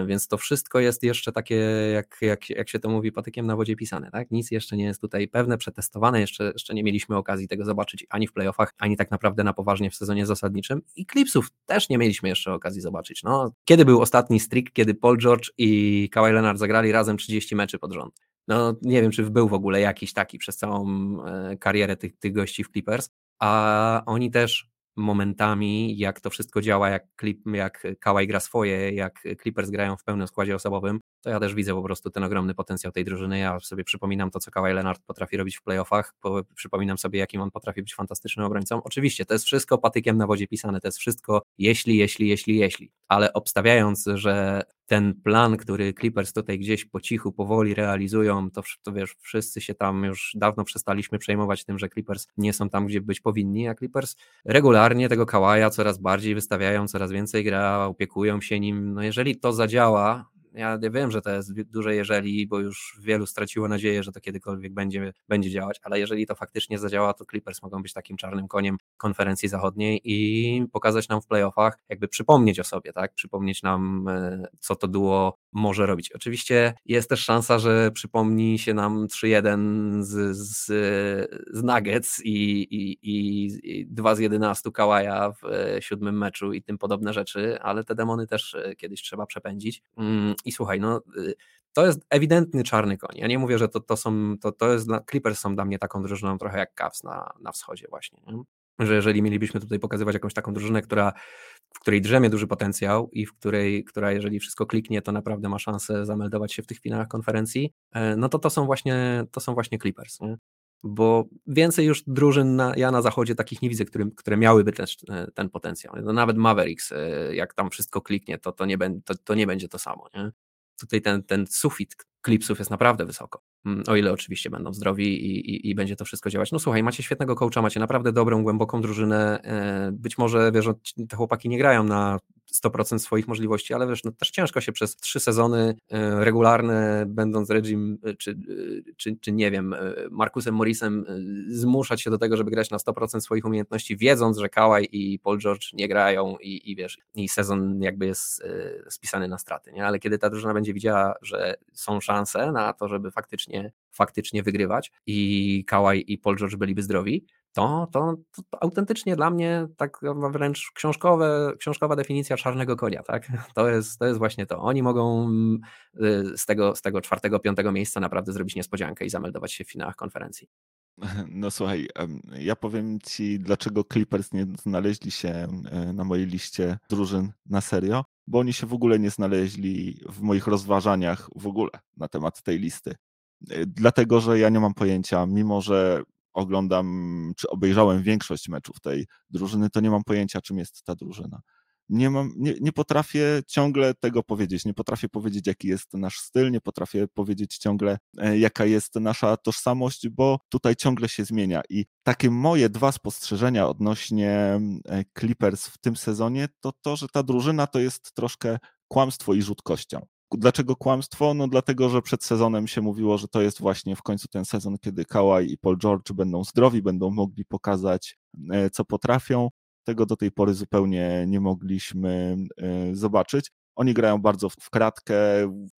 Więc to wszystko jest jeszcze takie, jak, jak, jak się to mówi, patykiem na wodzie pisane, tak? Nic jeszcze nie jest tutaj pewne, przetestowane, jeszcze jeszcze, nie mieliśmy okazji tego zobaczyć ani w playoffach, ani tak naprawdę na poważnie w sezonie zasadniczym. I Clipsów też nie mieliśmy jeszcze okazji zobaczyć. No, kiedy był ostatni streak, kiedy Paul George i Kawhi Leonard zagrali razem 30 meczy pod rząd? No, nie wiem, czy był w ogóle jakiś taki przez całą e, karierę tych, tych gości w Clippers, a oni też momentami, jak to wszystko działa, jak, klip, jak Kawhi gra swoje, jak Clippers grają w pełnym składzie osobowym, to ja też widzę po prostu ten ogromny potencjał tej drużyny. Ja sobie przypominam to, co Kawhi Leonard potrafi robić w playoffach, przypominam sobie, jakim on potrafi być fantastycznym obrońcą. Oczywiście, to jest wszystko patykiem na wodzie pisane, to jest wszystko jeśli, jeśli, jeśli, jeśli, ale obstawiając, że ten plan, który Clippers tutaj gdzieś po cichu, powoli realizują, to, to wiesz, wszyscy się tam już dawno przestaliśmy przejmować tym, że Clippers nie są tam, gdzie być powinni, a Clippers regularnie tego Kawaja coraz bardziej wystawiają, coraz więcej gra, opiekują się nim. No jeżeli to zadziała, Ja wiem, że to jest duże jeżeli, bo już wielu straciło nadzieję, że to kiedykolwiek będzie, będzie działać, ale jeżeli to faktycznie zadziała, to Clippers mogą być takim czarnym koniem konferencji zachodniej i pokazać nam w playoffach, jakby przypomnieć o sobie, tak? Przypomnieć nam, e, co to duo może robić. Oczywiście jest też szansa, że przypomni się nam 3-1 z, z, z Nuggets i, i, i 2 z 11 Kałaja w e, siódmym meczu i tym podobne rzeczy, ale te demony też e, kiedyś trzeba przepędzić. Mm, I słuchaj, no to jest ewidentny czarny koń. Ja nie mówię, że to, to są, to, to jest, Clippers są dla mnie taką drużyną trochę jak Cavs na, na wschodzie właśnie. Nie? Że jeżeli mielibyśmy tutaj pokazywać jakąś taką drużynę, która, w której drzemie duży potencjał i w której, która jeżeli wszystko kliknie, to naprawdę ma szansę zameldować się w tych finałach konferencji, e, no to to są właśnie, to są właśnie Clippers. Nie? bo więcej już drużyn na, ja na zachodzie takich nie widzę, które, które miałyby ten, ten potencjał. No nawet Mavericks, e, jak tam wszystko kliknie, to, to, nie, to, to nie będzie to samo. Nie? Tutaj ten, ten sufit klipsów jest naprawdę wysoko. Mm, o ile oczywiście będą zdrowi i, i, i, będzie to wszystko działać. No słuchaj, macie świetnego coacha, macie naprawdę dobrą, głęboką drużynę. E, być może wiesz, te chłopaki nie grają na 100% swoich możliwości, ale wiesz, no też ciężko się przez trzy sezony e, regularne, będąc Regim, e, czy, czy, czy nie wiem, Markusem Morrisem, zmuszać się do tego, żeby grać na 100% swoich umiejętności, wiedząc, że Kawhi i Paul George nie grają i, i wiesz, i sezon jakby jest spisany na straty, nie? Ale kiedy ta drużyna będzie widziała, że są szanse na to, żeby faktycznie faktycznie, faktycznie wygrywać i Kawhi i Paul George byliby zdrowi, to, to, to, to, autentycznie dla mnie tak wręcz książkowe, książkowa definicja czarnego konia, tak? [laughs] To jest, to jest właśnie to. Oni mogą y, z tego, z tego czwartego, piątego miejsca naprawdę zrobić niespodziankę i zameldować się w finałach konferencji. [laughs] No słuchaj, ja powiem ci, dlaczego Clippers nie znaleźli się e, na mojej liście drużyn na serio, bo oni się w ogóle nie znaleźli w moich rozważaniach w ogóle na temat tej listy. Y, dlatego że ja nie mam pojęcia, mimo że oglądam, czy obejrzałem większość meczów tej drużyny, to nie mam pojęcia, czym jest ta drużyna. Nie, mam, nie, nie potrafię ciągle tego powiedzieć. Nie potrafię powiedzieć, jaki jest nasz styl, nie potrafię powiedzieć ciągle, e, jaka jest nasza tożsamość, bo tutaj ciągle się zmienia. I takie moje dwa spostrzeżenia odnośnie e, Clippers w tym sezonie, to to, że ta drużyna to jest troszkę kłamstwo i rzutkością. Dlaczego kłamstwo? No dlatego, że przed sezonem się mówiło, że to jest właśnie w końcu ten sezon, kiedy Kawhi i Paul George będą zdrowi, będą mogli pokazać, e, co potrafią. Tego do tej pory zupełnie nie mogliśmy e, zobaczyć. Oni grają bardzo w kratkę.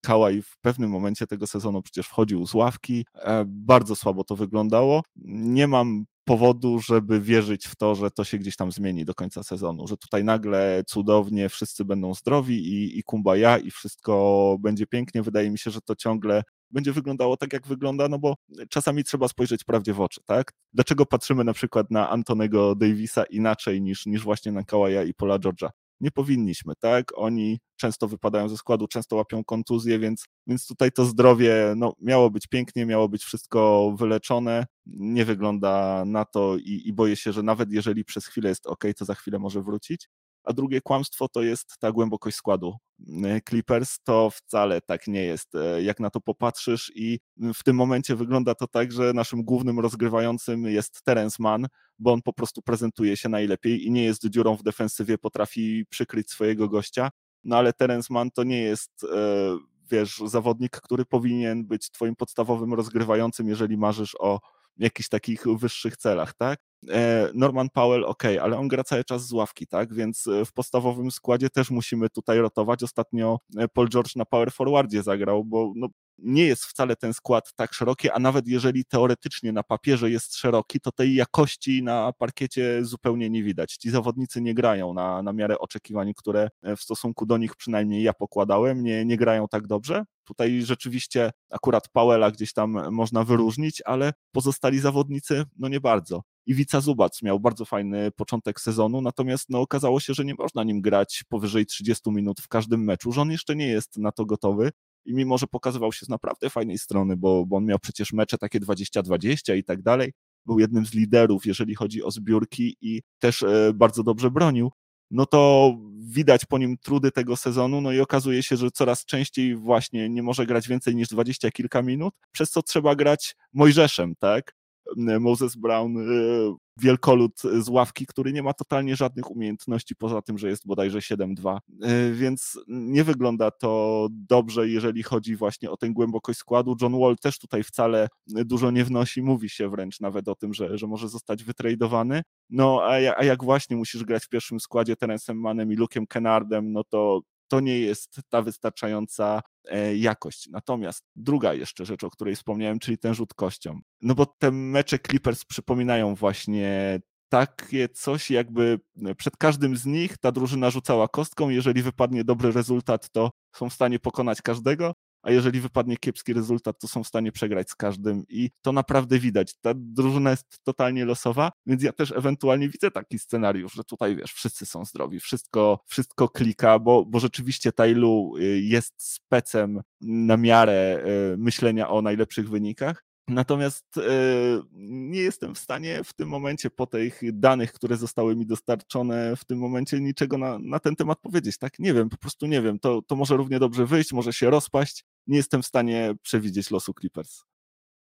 Kałaj w pewnym momencie tego sezonu przecież wchodził z ławki. E, bardzo słabo to wyglądało. Nie mam powodu, żeby wierzyć w to, że to się gdzieś tam zmieni do końca sezonu, że tutaj nagle cudownie wszyscy będą zdrowi i, i kumbaya i wszystko będzie pięknie. Wydaje mi się, że to ciągle będzie wyglądało tak, jak wygląda, no bo czasami trzeba spojrzeć prawdzie w oczy, tak? Dlaczego patrzymy na przykład na Antonego Davisa inaczej niż, niż właśnie na Kawaja i Paula George'a? Nie powinniśmy, tak? Oni często wypadają ze składu, często łapią kontuzje, więc, więc tutaj to zdrowie no, miało być pięknie, miało być wszystko wyleczone. Nie wygląda na to i, i boję się, że nawet jeżeli przez chwilę jest ok, to za chwilę może wrócić a drugie kłamstwo to jest ta głębokość składu. E, Clippers to wcale tak nie jest, e, jak na to popatrzysz i w tym momencie wygląda to tak, że naszym głównym rozgrywającym jest Terence Mann, bo on po prostu prezentuje się najlepiej i nie jest dziurą w defensywie, potrafi przykryć swojego gościa, no ale Terence Mann to nie jest e, wiesz, zawodnik, który powinien być twoim podstawowym rozgrywającym, jeżeli marzysz o jakichś takich wyższych celach, tak? E, Norman Powell, ok, ale on gra cały czas z ławki, tak? Więc e, w podstawowym składzie też musimy tutaj rotować. Ostatnio e, Paul George na power forwardzie zagrał, bo no, nie jest wcale ten skład tak szeroki, a nawet jeżeli teoretycznie na papierze jest szeroki, to tej jakości na parkiecie zupełnie nie widać. Ci zawodnicy nie grają na, na miarę oczekiwań, które w stosunku do nich przynajmniej ja pokładałem, nie, nie grają tak dobrze. Tutaj rzeczywiście akurat Powella gdzieś tam można wyróżnić, ale pozostali zawodnicy no nie bardzo. Iwica Zubac miał bardzo fajny początek sezonu, natomiast no, okazało się, że nie można nim grać powyżej 30 minut w każdym meczu, że on jeszcze nie jest na to gotowy i mimo, że pokazywał się z naprawdę fajnej strony, bo, bo on miał przecież mecze takie 20-20 i tak dalej, był jednym z liderów, jeżeli chodzi o zbiórki i też e, bardzo dobrze bronił, no to widać po nim trudy tego sezonu, no i okazuje się, że coraz częściej właśnie nie może grać więcej niż dwadzieścia kilka minut, przez co trzeba grać Mojżeszem, tak? Moses Brown wielkolud z ławki, który nie ma totalnie żadnych umiejętności poza tym, że jest bodajże 7-2. Więc nie wygląda to dobrze, jeżeli chodzi właśnie o tę głębokość składu. John Wall też tutaj wcale dużo nie wnosi, mówi się wręcz nawet o tym, że, że może zostać wytradowany. No a, a jak właśnie musisz grać w pierwszym składzie Terence'em Manem i Luke'em Kennardem, no to to nie jest ta wystarczająca jakość. Natomiast druga jeszcze rzecz, o której wspomniałem, czyli ten rzut kością. No bo te mecze Clippers przypominają właśnie takie coś, jakby przed każdym z nich ta drużyna rzucała kostką. Jeżeli wypadnie dobry rezultat, to są w stanie pokonać każdego, a jeżeli wypadnie kiepski rezultat, to są w stanie przegrać z każdym i to naprawdę widać. Ta drużyna jest totalnie losowa, więc ja też ewentualnie widzę taki scenariusz, że tutaj wiesz, wszyscy są zdrowi, wszystko, wszystko klika, bo, bo rzeczywiście Tailu y, jest specem na miarę y, myślenia o najlepszych wynikach, Natomiast e, nie jestem w stanie w tym momencie, po tych danych, które zostały mi dostarczone, w tym momencie niczego na, na ten temat powiedzieć. Tak, nie wiem, po prostu nie wiem. To, to może równie dobrze wyjść, może się rozpaść. Nie jestem w stanie przewidzieć losu Clippers.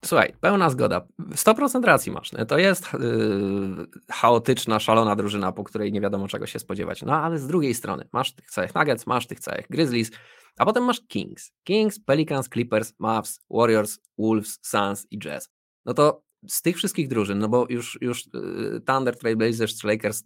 Słuchaj, pełna zgoda. 100% racji masz. To jest yy, chaotyczna, szalona drużyna, po której nie wiadomo czego się spodziewać. No ale z drugiej strony masz tych całych Nuggets, masz tych całych Grizzlies, a potem masz Kings. Kings, Pelicans, Clippers, Mavs, Warriors, Wolves, Suns i Jazz. No to z tych wszystkich drużyn, no bo już, już y, Thunder, Trailblazers Lakers, y,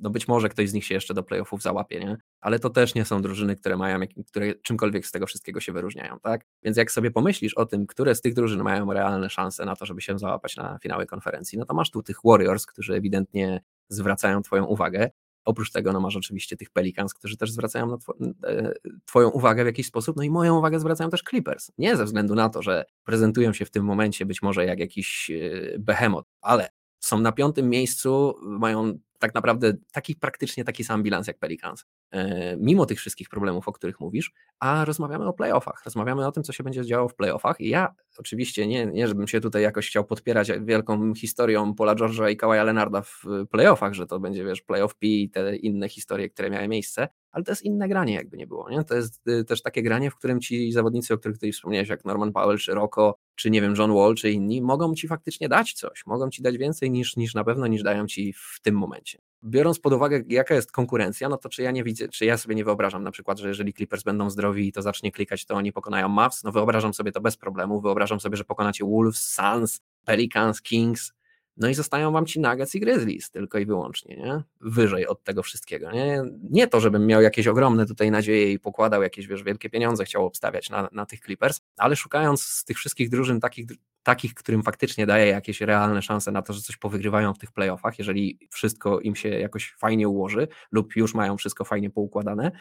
no być może ktoś z nich się jeszcze do playoffów załapie, nie? Ale to też nie są drużyny, które mają, które czymkolwiek z tego wszystkiego się wyróżniają, tak? Więc jak sobie pomyślisz o tym, które z tych drużyn mają realne szanse na to, żeby się załapać na finały konferencji, no to masz tu tych Warriors, którzy ewidentnie zwracają twoją uwagę. Oprócz tego no masz oczywiście tych Pelicans, którzy też zwracają na two, e, twoją uwagę w jakiś sposób, no i moją uwagę zwracają też Clippers. Nie ze względu na to, że prezentują się w tym momencie być może jak jakiś e, behemoth, ale są na piątym miejscu, mają tak naprawdę taki praktycznie taki sam bilans jak Pelicans. E, mimo tych wszystkich problemów, o których mówisz, a rozmawiamy o playoffach, rozmawiamy o tym, co się będzie działo w playoffach i ja oczywiście nie, nie żebym się tutaj jakoś chciał podpierać wielką historią Paula George'a i Kawaja Leonarda w playoffach, że to będzie, wiesz, playoff P i te inne historie, które miały miejsce, ale to jest inne granie, jakby nie było. Nie? To jest y, też takie granie, w którym ci zawodnicy, o których tutaj wspomniałeś, jak Norman Powell, czy Rocco, czy nie wiem, John Wall, czy inni, mogą ci faktycznie dać coś, mogą ci dać więcej niż, niż na pewno, niż dają ci w tym momencie. Biorąc pod uwagę, jaka jest konkurencja, no to czy ja nie widzę, czy ja sobie nie wyobrażam na przykład, że jeżeli Clippers będą zdrowi i to zacznie klikać, to oni pokonają Mavs, no wyobrażam sobie to bez problemu, wyobrażam sobie, że pokonacie Wolves, Suns, Pelicans, Kings, no i zostają wam ci Nuggets i Grizzlies tylko i wyłącznie, nie? Wyżej od tego wszystkiego, nie? Nie to, żebym miał jakieś ogromne tutaj nadzieje i pokładał jakieś, wiesz, wielkie pieniądze chciał obstawiać na, na tych Clippers, ale szukając z tych wszystkich drużyn takich, takich, którym faktycznie daje jakieś realne szanse na to, że coś powygrywają w tych playoffach, jeżeli wszystko im się jakoś fajnie ułoży lub już mają wszystko fajnie poukładane,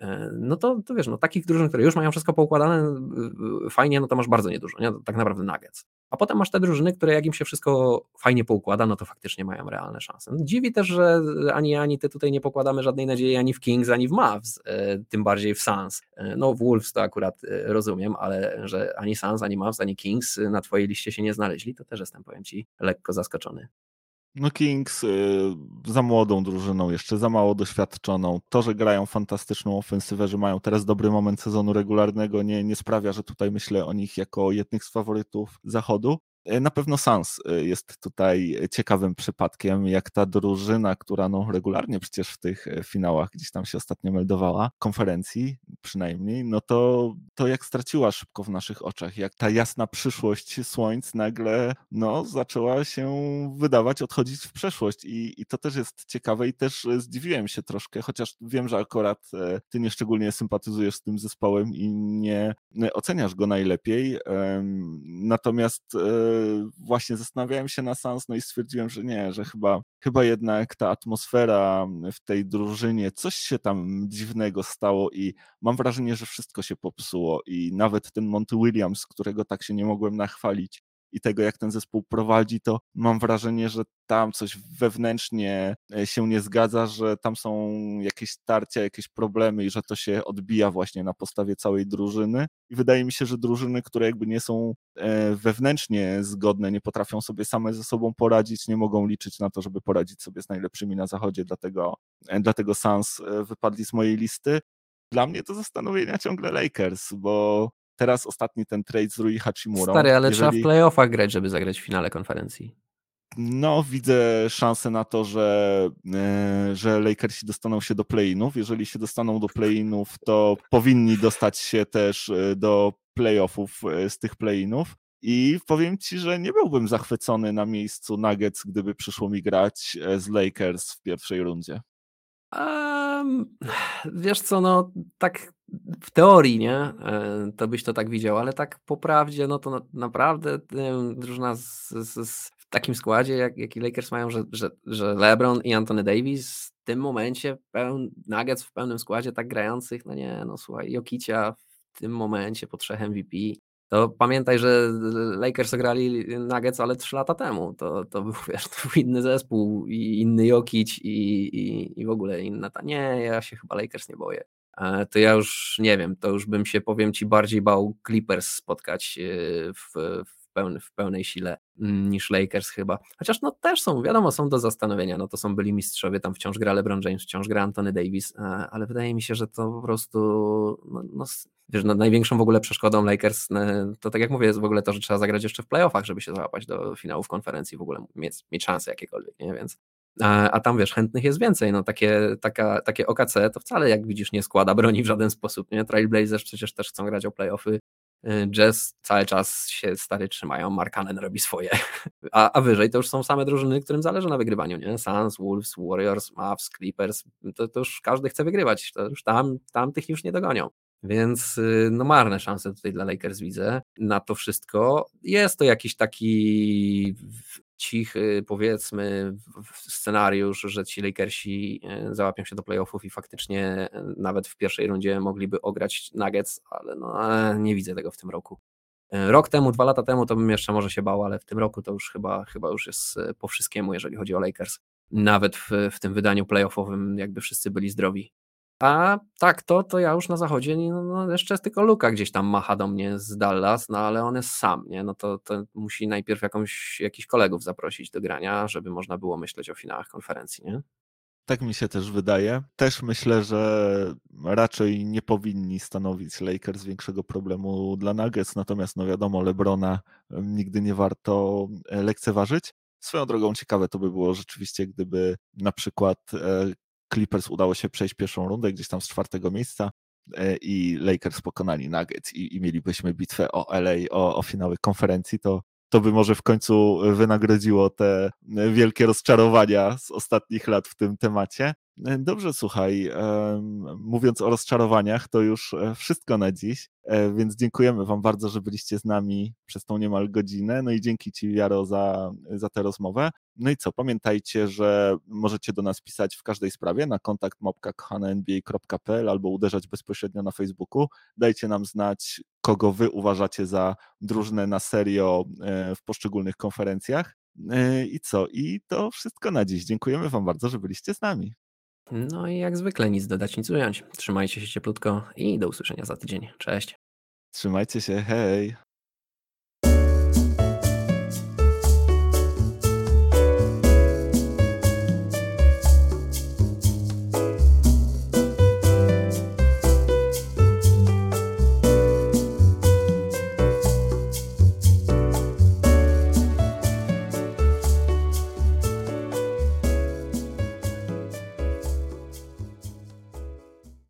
e, no to, to wiesz, no takich drużyn, które już mają wszystko poukładane fajnie, no to masz bardzo niedużo, nie? tak naprawdę Nuggets. A potem masz te drużyny, które jak im się wszystko fajnie poukłada, no to faktycznie mają realne szanse. No, dziwi też, że ani ani ty tutaj nie pokładamy żadnej nadziei ani w Kings, ani w Mavs, e, tym bardziej w Suns. E, no w Wolves to akurat rozumiem, ale że ani Suns, ani Mavs, ani Kings na twojej liście się nie znaleźli, to też jestem, powiem Ci, lekko zaskoczony. No Kings y, za młodą drużyną, jeszcze za mało doświadczoną. To, że grają fantastyczną ofensywę, że mają teraz dobry moment sezonu regularnego, nie, nie sprawia, że tutaj myślę o nich jako jednych z faworytów zachodu. E, na pewno Sans e, jest tutaj ciekawym przypadkiem, jak ta drużyna, która no regularnie przecież w tych e, finałach gdzieś tam się ostatnio meldowała, konferencji przynajmniej, no to, to jak straciła szybko w naszych oczach, jak ta jasna przyszłość słońc nagle no, zaczęła się wydawać, odchodzić w przeszłość. I, i to też jest ciekawe i też zdziwiłem się troszkę, chociaż wiem, że akurat ty nieszczególnie sympatyzujesz z tym zespołem i nie oceniasz go najlepiej, natomiast właśnie zastanawiałem się na Sans, no i stwierdziłem, że nie, że chyba, chyba jednak ta atmosfera w tej drużynie, coś się tam dziwnego stało i mam wrażenie, że wszystko się popsuło i nawet ten Monty Williams, którego tak się nie mogłem nachwalić, i tego, jak ten zespół prowadzi, to mam wrażenie, że tam coś wewnętrznie e, się nie zgadza, że tam są jakieś starcia, jakieś problemy i że to się odbija właśnie na postawie całej drużyny. I wydaje mi się, że drużyny, które jakby nie są e, wewnętrznie zgodne, nie potrafią sobie same ze sobą poradzić, nie mogą liczyć na to, żeby poradzić sobie z najlepszymi na zachodzie, dlatego, e, dlatego Sans wypadli z mojej listy. Dla mnie to zastanowienia ciągle Lakers, bo teraz ostatni ten trade z Rui Hachimurą. Stary, ale jeżeli... trzeba w playoffach grać, żeby zagrać w finale konferencji. No, widzę szansę na to, że, e, że Lakersi dostaną się do play-inów. Jeżeli się dostaną do play-inów, to powinni dostać się też e, do playoffów e, z tych play-inów. I powiem ci, że nie byłbym zachwycony na miejscu Nuggets, gdyby przyszło mi grać z Lakers w pierwszej rundzie. Um, wiesz co, no tak w teorii, nie, to byś to tak widział, ale tak po prawdzie, no to na, naprawdę drużyna z, z, z, w takim składzie, jak, jaki Lakers mają, że, że, że LeBron i Anthony Davis w tym momencie, pełn, Nuggets w pełnym składzie tak grających, no nie, no słuchaj, Jokicia w tym momencie po trzech MVP, to pamiętaj, że Lakers grali Nuggets, ale trzy lata temu. To, to był, [laughs] wiesz, to był inny zespół i inny Jokic i, i, i w ogóle inna ta. Nie, ja się chyba Lakers nie boję. E, to ja już nie wiem, to już bym się, powiem ci, bardziej bał Clippers spotkać e, w, w, pełny, w pełnej sile mm, niż Lakers chyba. Chociaż no też są, wiadomo, są do zastanowienia, no to są byli mistrzowie, tam wciąż gra LeBron James, wciąż gra Anthony Davis, e, ale wydaje mi się, że to po prostu no, no wiesz, no, największą w ogóle przeszkodą Lakers, to tak jak mówię, jest w ogóle to, że trzeba zagrać jeszcze w playoffach, żeby się załapać do finałów konferencji, w ogóle mieć, mieć szanse jakiekolwiek, nie? Więc a, a tam wiesz, chętnych jest więcej. No takie, taka, takie OKC to wcale, jak widzisz, nie składa broni w żaden sposób. Nie? Trailblazers przecież też chcą grać o playoffy. Y, Jazz cały czas się stary trzymają, Markanen robi swoje. [laughs] A, a wyżej to już są same drużyny, którym zależy na wygrywaniu, nie? Suns, Wolves, Warriors, Mavs, Clippers, to, to już każdy chce wygrywać, to już tam, tam tych już nie dogonią. Więc y, no marne szanse tutaj dla Lakers widzę na to wszystko. Jest to jakiś taki cichy, powiedzmy, scenariusz, że ci Lakersi e, załapią się do playoffów i faktycznie e, nawet w pierwszej rundzie mogliby ograć Nuggets, ale no, e, nie widzę tego w tym roku. Rok temu, dwa lata temu to bym jeszcze może się bał, ale w tym roku to już chyba, chyba już jest po wszystkiemu, jeżeli chodzi o Lakers. Nawet w, w tym wydaniu playoffowym jakby wszyscy byli zdrowi. A tak, to, to ja już na zachodzie, no, no jeszcze tylko Luka gdzieś tam macha do mnie z Dallas, no ale on jest sam, nie? No to, to musi najpierw jakąś, jakichś kolegów zaprosić do grania, żeby można było myśleć o finałach konferencji, nie? Tak mi się też wydaje. Też myślę, że raczej nie powinni stanowić Lakers większego problemu dla Nuggets, natomiast no wiadomo, Lebrona nigdy nie warto e, lekceważyć. Swoją drogą ciekawe to by było rzeczywiście, gdyby na przykład e, Clippers udało się przejść pierwszą rundę gdzieś tam z czwartego miejsca e, i Lakers pokonali Nuggets i, i mielibyśmy bitwę o LA, o, o finały konferencji, to, to by może w końcu wynagrodziło te wielkie rozczarowania z ostatnich lat w tym temacie. E, dobrze, słuchaj, mówiąc o rozczarowaniach, to już e, wszystko na dziś, więc dziękujemy Wam bardzo, że byliście z nami przez tą niemal godzinę. No i dzięki Ci, Jaro, za, za tę rozmowę. No i co, pamiętajcie, że możecie do nas pisać w każdej sprawie na kontakt mopka.nba.pl albo uderzać bezpośrednio na Facebooku. Dajcie nam znać, kogo wy uważacie za drużynę na serio e, w poszczególnych konferencjach. E, I co? I to wszystko na dziś. Dziękujemy Wam bardzo, że byliście z nami. No i jak zwykle nic dodać, nic ująć. Trzymajcie się cieplutko i do usłyszenia za tydzień. Cześć. Trzymajcie się, hej.